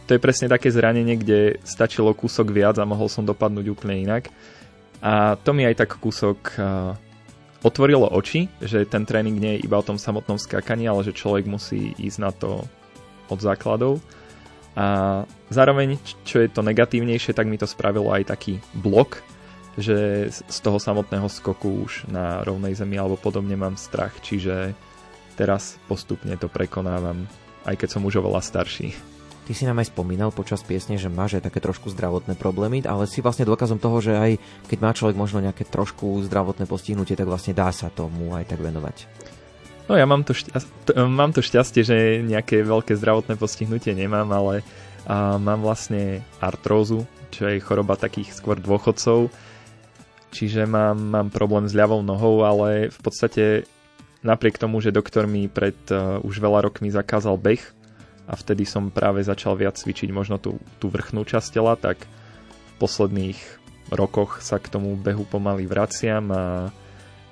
Speaker 7: to je presne také zranenie, kde stačilo kúsok viac a mohol som dopadnúť úplne inak. A to mi aj tak kúsok uh, otvorilo oči, že ten tréning nie je iba o tom samotnom skákaní, ale že človek musí ísť na to od základov. A zároveň, čo je to negatívnejšie, tak mi to spravilo aj taký blok, že z toho samotného skoku už na rovnej zemi alebo podobne mám strach, čiže teraz postupne to prekonávam, aj keď som už oveľa starší.
Speaker 1: Ty si nám aj spomínal počas piesne, že máš aj také trošku zdravotné problémy, ale si vlastne dôkazom toho, že aj keď má človek možno nejaké trošku zdravotné postihnutie, tak vlastne dá sa tomu aj tak venovať.
Speaker 7: No ja mám to, šťastie, mám to šťastie, že nejaké veľké zdravotné postihnutie nemám, ale a mám vlastne artrózu, čo je choroba takých skôr dôchodcov. Čiže mám, mám problém s ľavou nohou, ale v podstate napriek tomu, že doktor mi pred uh, už veľa rokmi zakázal beh a vtedy som práve začal viac cvičiť možno tú, tú vrchnú časť tela, tak v posledných rokoch sa k tomu behu pomaly vraciam a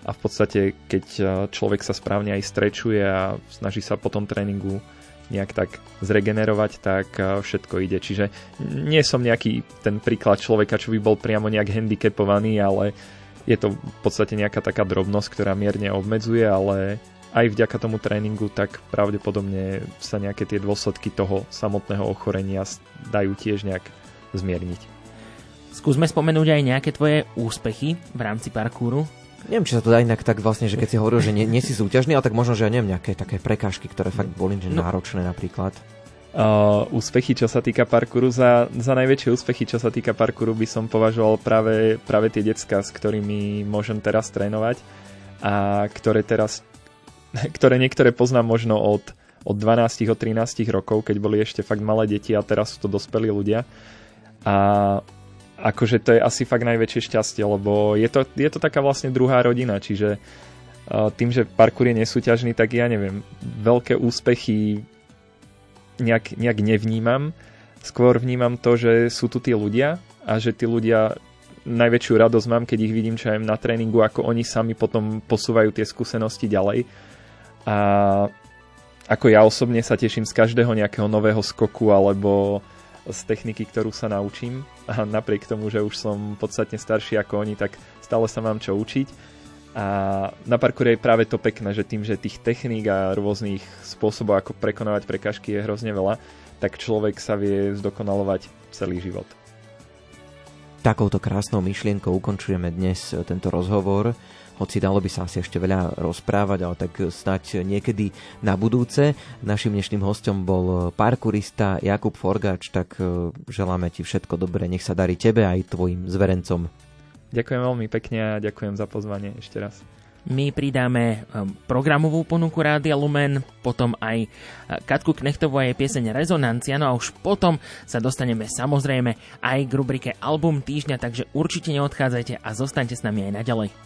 Speaker 7: a v podstate keď e, človek sa správne aj strečuje a snaží sa po tom tréningu nejak tak zregenerovať, tak e, všetko ide. Čiže nie som nejaký ten príklad človeka, čo by bol priamo nejak handicapovaný, ale je to v podstate nejaká taká drobnosť, ktorá mierne obmedzuje, ale aj vďaka tomu tréningu, tak pravdepodobne sa nejaké tie dôsledky toho samotného ochorenia dajú tiež nejak zmierniť.
Speaker 2: Skúsme spomenúť aj nejaké tvoje úspechy v rámci parkúru.
Speaker 1: Neviem, či sa to dá inak tak vlastne, že keď si hovoril, že nie, nie si súťažný, ale tak možno, že ja neviem, nejaké také prekážky, ktoré fakt boli že no. náročné napríklad.
Speaker 7: Uh, úspechy, čo sa týka parkouru, za, za najväčšie úspechy, čo sa týka parkouru, by som považoval práve, práve tie decka, s ktorými môžem teraz trénovať a ktoré teraz, ktoré niektoré poznám možno od, od 12, od 13 rokov, keď boli ešte fakt malé deti a teraz sú to dospelí ľudia. A akože to je asi fakt najväčšie šťastie, lebo je to, je to taká vlastne druhá rodina, čiže tým, že parkour je nesúťažný, tak ja neviem, veľké úspechy nejak, nejak nevnímam. Skôr vnímam to, že sú tu tí ľudia a že tí ľudia najväčšiu radosť mám, keď ich vidím čo aj na tréningu, ako oni sami potom posúvajú tie skúsenosti ďalej. A ako ja osobne sa teším z každého nejakého nového skoku alebo z techniky, ktorú sa naučím a napriek tomu, že už som podstatne starší ako oni, tak stále sa mám čo učiť. A na parkoure je práve to pekné, že tým, že tých techník a rôznych spôsobov, ako prekonávať prekažky je hrozne veľa, tak človek sa vie zdokonalovať celý život.
Speaker 1: Takouto krásnou myšlienkou ukončujeme dnes tento rozhovor hoci dalo by sa asi ešte veľa rozprávať, ale tak snať niekedy na budúce. Našim dnešným hostom bol parkurista Jakub Forgač, tak e, želáme ti všetko dobré, nech sa darí tebe aj tvojim zverencom.
Speaker 7: Ďakujem veľmi pekne a ďakujem za pozvanie ešte raz.
Speaker 2: My pridáme e, programovú ponuku Rádia Lumen, potom aj e, Katku Knechtovú a jej pieseň Rezonancia, no a už potom sa dostaneme samozrejme aj k rubrike Album týždňa, takže určite neodchádzajte a zostaňte s nami aj naďalej.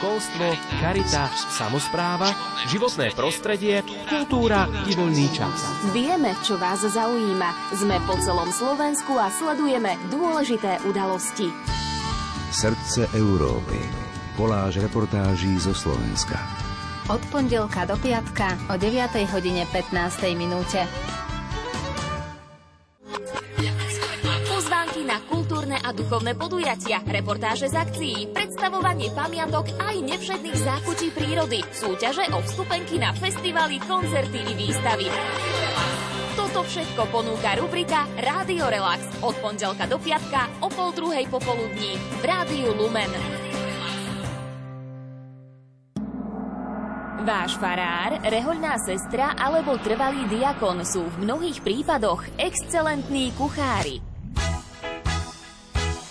Speaker 4: Školstvo, charita, samozpráva, životné prostredie, kultúra i voľný čas.
Speaker 12: Vieme, čo vás zaujíma. Sme po celom Slovensku a sledujeme dôležité udalosti.
Speaker 13: Srdce Európy. Koláž reportáží zo Slovenska.
Speaker 9: Od pondelka do piatka o 9. hodine 15. minúte.
Speaker 12: Pozvánky na a duchovné podujatia, reportáže z akcií, predstavovanie pamiatok aj nevšetných zákutí prírody, súťaže o vstupenky na festivaly, koncerty i výstavy. Toto všetko ponúka rubrika Rádio Relax od pondelka do piatka o pol druhej popoludní v Rádiu Lumen. Váš farár, rehoľná sestra alebo trvalý diakon sú v mnohých prípadoch excelentní kuchári.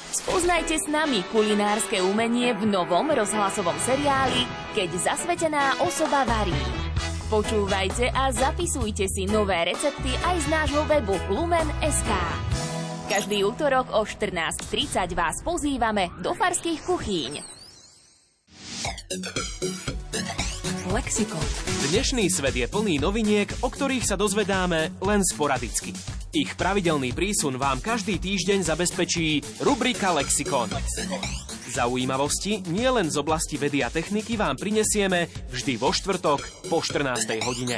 Speaker 12: Spoznajte s nami kulinárske umenie v novom rozhlasovom seriáli Keď zasvetená osoba varí. Počúvajte a zapisujte si nové recepty aj z nášho webu Lumen.sk. Každý útorok o 14.30 vás pozývame do farských kuchýň.
Speaker 4: Lexikon. Dnešný svet je plný noviniek, o ktorých sa dozvedáme len sporadicky. Ich pravidelný prísun vám každý týždeň zabezpečí rubrika Lexikon. Zaujímavosti nie len z oblasti vedy a techniky vám prinesieme vždy vo štvrtok po 14. hodine.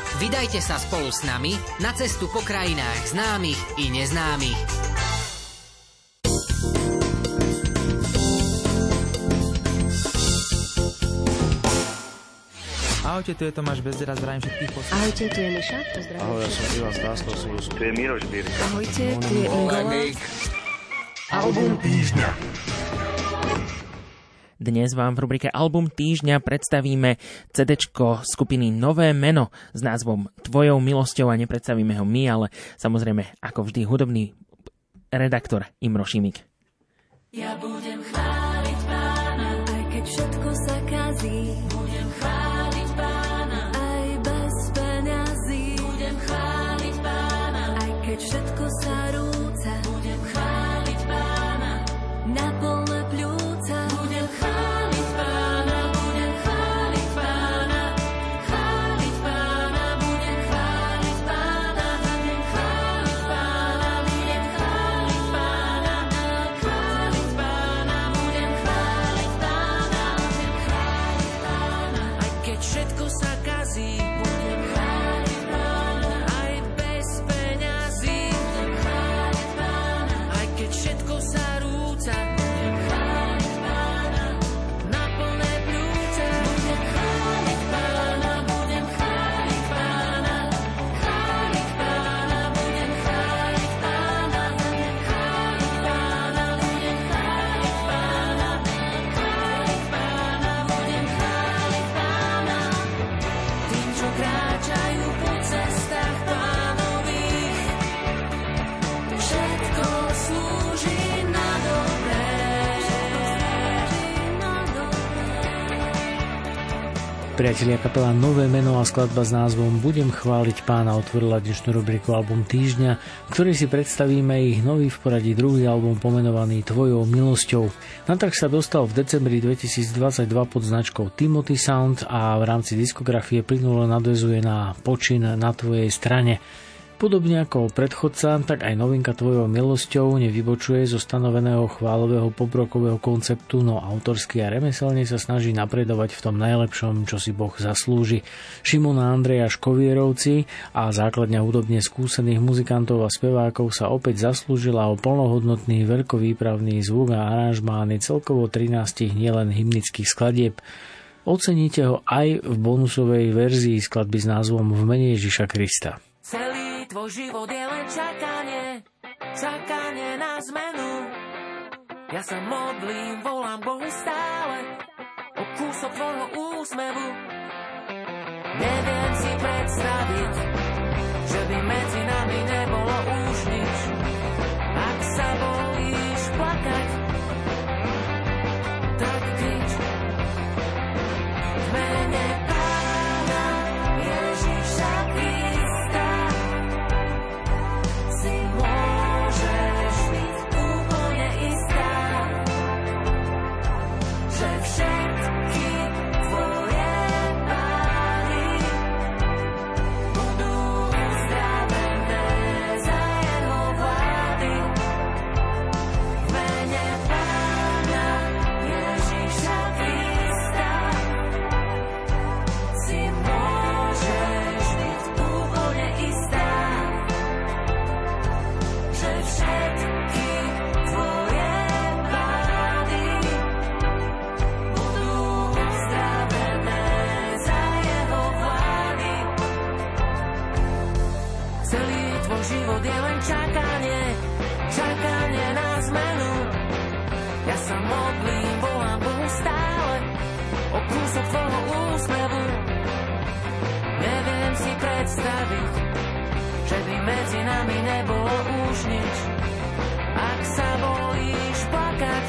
Speaker 14: Vydajte sa spolu s nami na cestu po krajinách známych i neznámych.
Speaker 15: Ahojte, tu je Tomáš Bezdera, zdravím všetkých posledných.
Speaker 9: Ahojte, tu je Miša, pozdravím.
Speaker 16: Ahoj, ja som Ivan Stáslo, Tu je Miroš Birka.
Speaker 9: Ahojte, tu je Ingola.
Speaker 12: Album týždňa.
Speaker 2: Dnes vám v rubrike Album týždňa predstavíme CD skupiny Nové meno s názvom Tvojou milosťou a nepredstavíme ho my, ale samozrejme ako vždy hudobný redaktor Imro Šimik.
Speaker 17: Ja budem chváliť
Speaker 18: Priatelia kapela Nové meno a skladba s názvom Budem chváliť pána otvorila dnešnú rubriku Album týždňa, v ktorej si predstavíme ich nový v poradí druhý album pomenovaný Tvojou milosťou. Na trh sa dostal v decembri 2022 pod značkou Timothy Sound a v rámci diskografie plynulo nadvezuje na počin na tvojej strane. Podobne ako predchodca, tak aj novinka Tvojou milosťou nevybočuje zo stanoveného chválového pobrokového konceptu, no autorský a remeselne sa snaží napredovať v tom najlepšom, čo si Boh zaslúži. Šimona Andreja Škovierovci a základňa hudobne skúsených muzikantov a spevákov sa opäť zaslúžila o plnohodnotný veľkovýpravný zvuk a aranžmány celkovo 13 nielen hymnických skladieb. Oceníte ho aj v bonusovej verzii skladby s názvom V mene Ježiša Krista.
Speaker 17: Celý tvoj život je len čakanie, čakanie na zmenu. Ja sa modlím, volám Bohu stále o kúsok tvojho úsmevu. Neviem si predstaviť, že by medzi nami nebolo už nič. Ak sa bojíš plakať, predstaviť, že by medzi nami nebolo už nič. Ak sa bojíš plakať,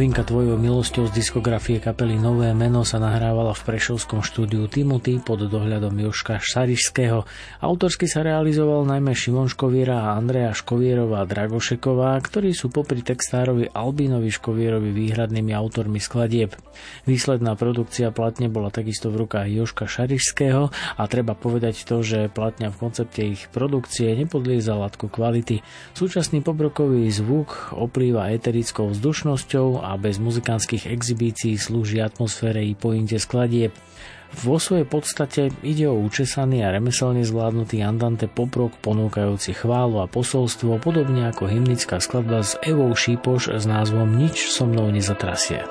Speaker 18: Novinka tvojou milosťou z diskografie kapely Nové meno sa nahrávala v Prešovskom štúdiu Timothy pod dohľadom Joška Sarišského. Autorsky sa realizoval najmä Šimon Škoviera a Andrea Škovierová Dragošeková, ktorí sú popri textárovi Albínovi Škovierovi výhradnými autormi skladieb. Výsledná produkcia platne bola takisto v rukách Joška Šarišského a treba povedať to, že platňa v koncepte ich produkcie nepodlieza latku kvality. Súčasný pobrokový zvuk oplýva eterickou vzdušnosťou a bez muzikánskych exibícií slúži atmosfére i pointe skladieb. Vo svojej podstate ide o učesaný a remeselne zvládnutý andante poprok ponúkajúci chválu a posolstvo, podobne ako hymnická skladba s Evou Šípoš s názvom Nič so mnou nezatrasie.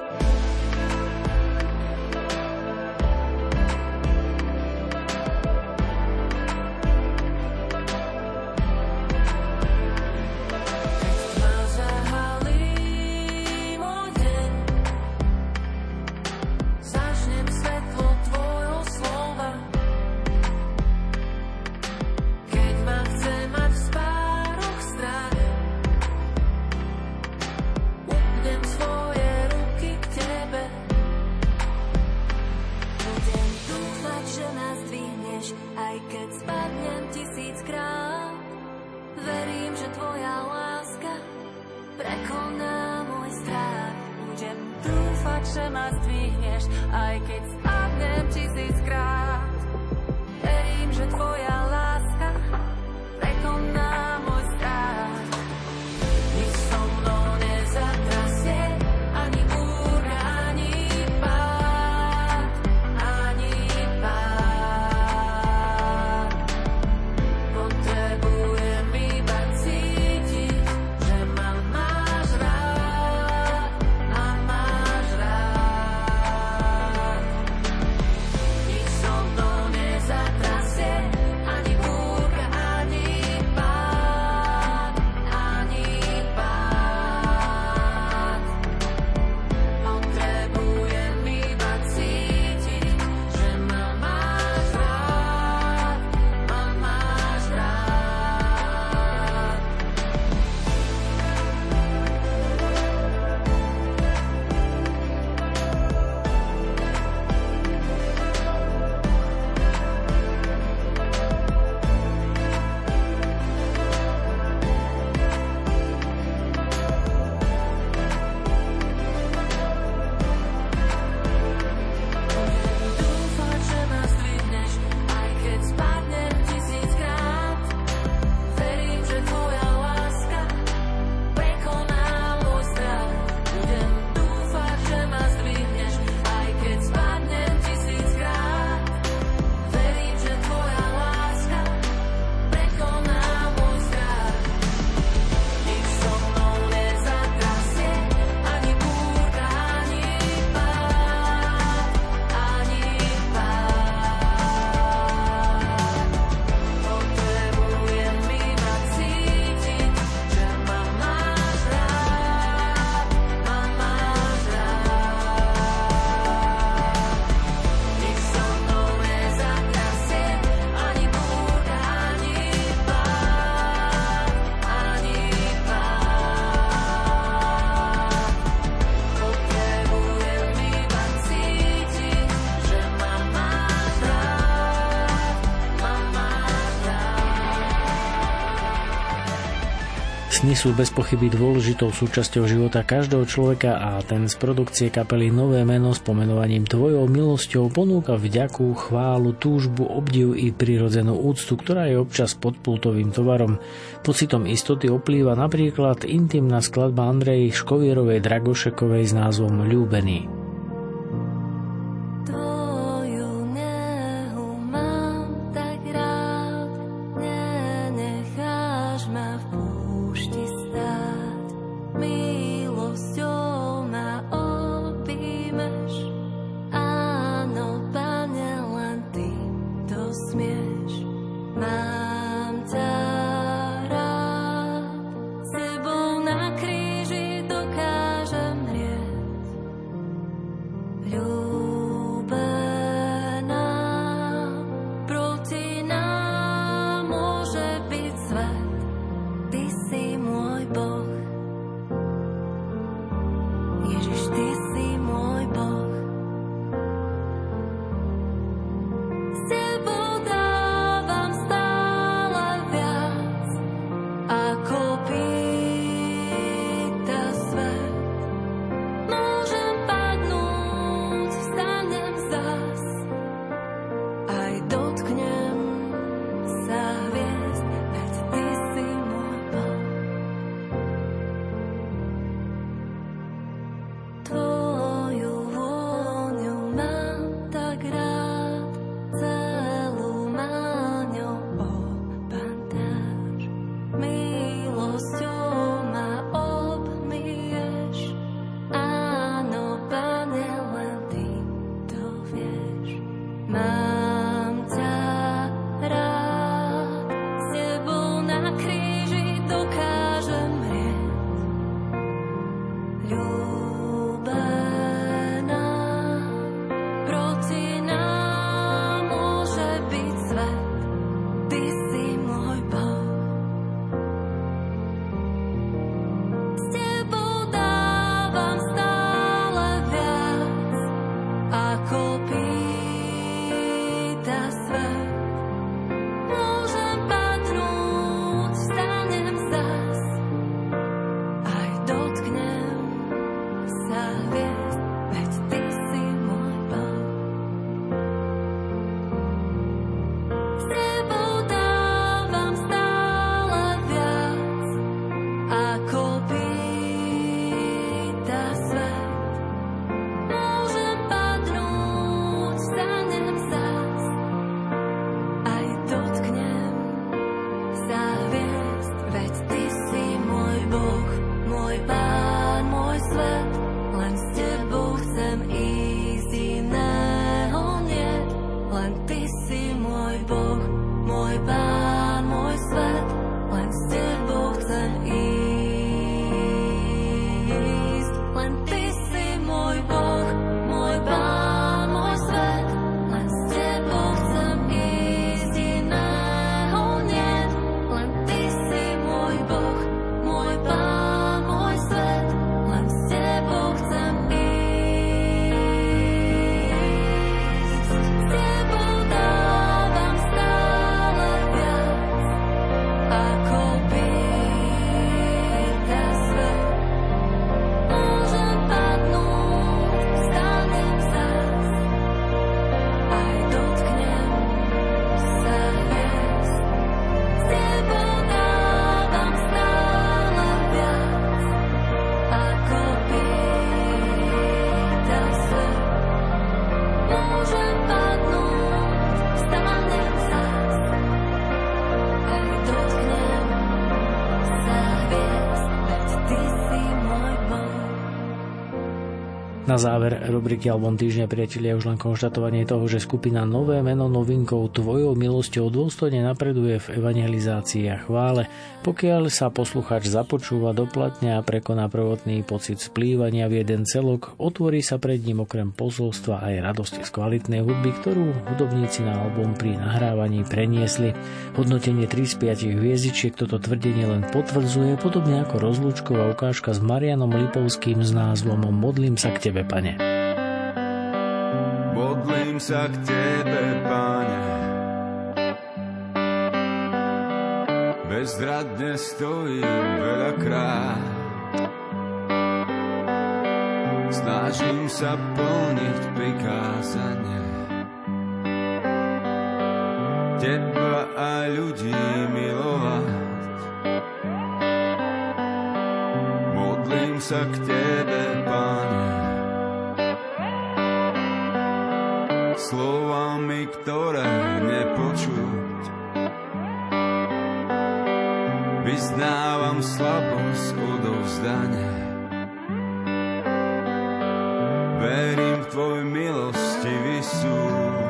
Speaker 19: Sny sú bez pochyby dôležitou súčasťou života každého človeka a ten z produkcie kapely Nové meno s pomenovaním Tvojou milosťou ponúka vďaku, chválu, túžbu, obdiv i prirodzenú úctu, ktorá je občas podpultovým tovarom. Pocitom istoty oplýva napríklad intimná skladba Andrej Škovierovej Dragošekovej s názvom Ľúbený. Záver rubriky Album týždňa priatelia už len konštatovanie toho, že skupina Nové meno novinkou Tvojou milosťou dôstojne napreduje v evangelizácii a chvále, pokiaľ sa poslucháč započúva doplatne a prekoná prvotný pocit splývania v jeden celok, otvorí sa pred ním okrem posolstva aj radosti z kvalitnej hudby, ktorú hudobníci na album pri nahrávaní preniesli. Hodnotenie 3 z 5 hviezdičiek toto tvrdenie len potvrdzuje, podobne ako rozlúčková ukážka s Marianom Lipovským s názvom Modlím sa k Tebe, Pane.
Speaker 20: Modlím sa k Tebe, Pane. bezradne stojím veľakrát. Snažím sa plniť prikázanie. Teba a ľudí milovať. Modlím sa k Tebe, Slovami, ktoré nepočuť. Vyznávam slabosť odovzdania. Verím v Tvoj milostivý súd.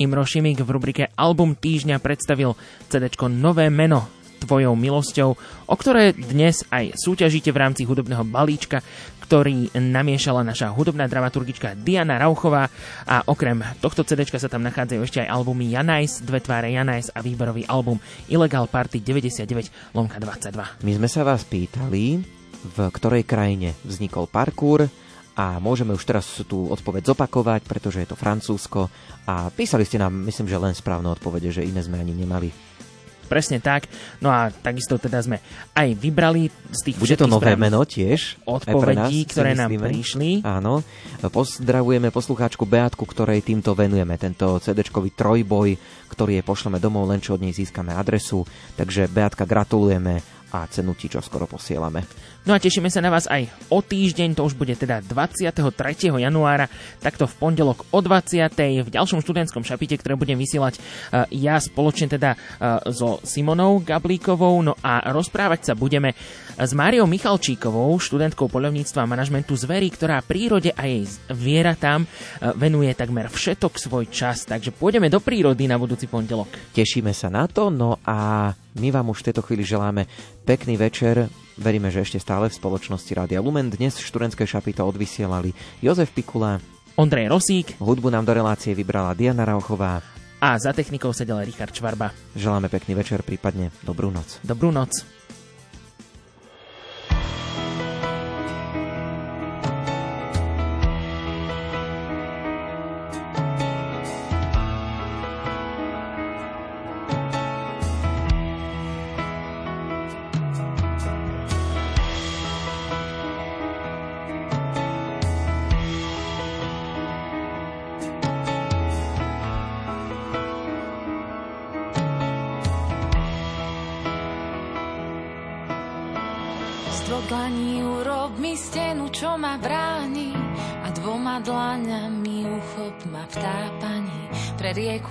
Speaker 2: Imro Šimik v rubrike Album týždňa predstavil CD Nové meno tvojou milosťou, o ktoré dnes aj súťažíte v rámci hudobného balíčka, ktorý namiešala naša hudobná dramaturgička Diana Rauchová a okrem tohto CD sa tam nachádzajú ešte aj albumy Janajs, Dve tváre Janajs a výberový album Illegal Party 99 lomka 22.
Speaker 1: My sme sa vás pýtali, v ktorej krajine vznikol parkour a môžeme už teraz tú odpoveď zopakovať, pretože je to Francúzsko a písali ste nám, myslím, že len správne odpovede, že iné sme ani nemali.
Speaker 2: Presne tak. No a takisto teda sme aj vybrali z tých
Speaker 1: Bude to nové meno tiež. nás,
Speaker 2: Odpovedí,
Speaker 1: si
Speaker 2: ktoré nám prišli.
Speaker 1: Áno. Pozdravujeme poslucháčku Beatku, ktorej týmto venujeme tento CD-čkový trojboj, ktorý je pošleme domov, len čo od nej získame adresu. Takže Beatka, gratulujeme a cenu ti čo skoro posielame.
Speaker 2: No a tešíme sa na vás aj o týždeň, to už bude teda 23. januára, takto v pondelok o 20. v ďalšom študentskom šapite, ktoré budem vysielať eh, ja spoločne teda eh, so Simonou Gablíkovou, no a rozprávať sa budeme s Máriou Michalčíkovou, študentkou poľovníctva a manažmentu zverí, ktorá prírode a jej zvieratám eh, venuje takmer všetok svoj čas, takže pôjdeme do prírody na budúci pondelok.
Speaker 1: Tešíme sa na to, no a my vám už v tejto chvíli želáme pekný večer. Veríme, že ešte stále v spoločnosti Rádia Lumen. Dnes študentské šapito odvysielali Jozef Pikula,
Speaker 2: Ondrej Rosík,
Speaker 1: hudbu nám do relácie vybrala Diana Rauchová.
Speaker 2: a za technikou sedel Richard Čvarba.
Speaker 1: Želáme pekný večer, prípadne dobrú noc.
Speaker 2: Dobrú noc.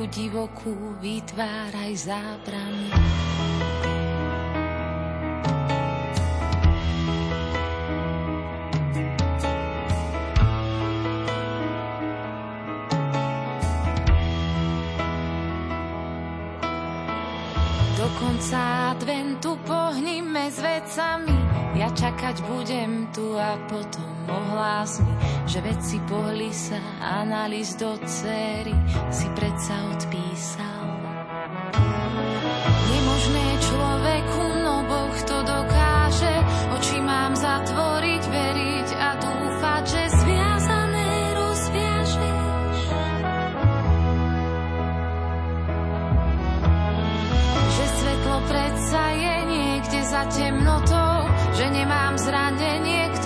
Speaker 21: Divokú vytváraj zábrany. Do konca adventu pohnime s vecami Ja čakať budem tu a potom ohlás mi Že veci pohli sa a na list do cery Si predsa odpísal. Nemožné človeku, no Boh to dokáže. Oči mám zatvoriť, veriť a dúfať, že zviazané rozviažeš. Že svetlo predsa je niekde za temnotou Že nemám zranenie,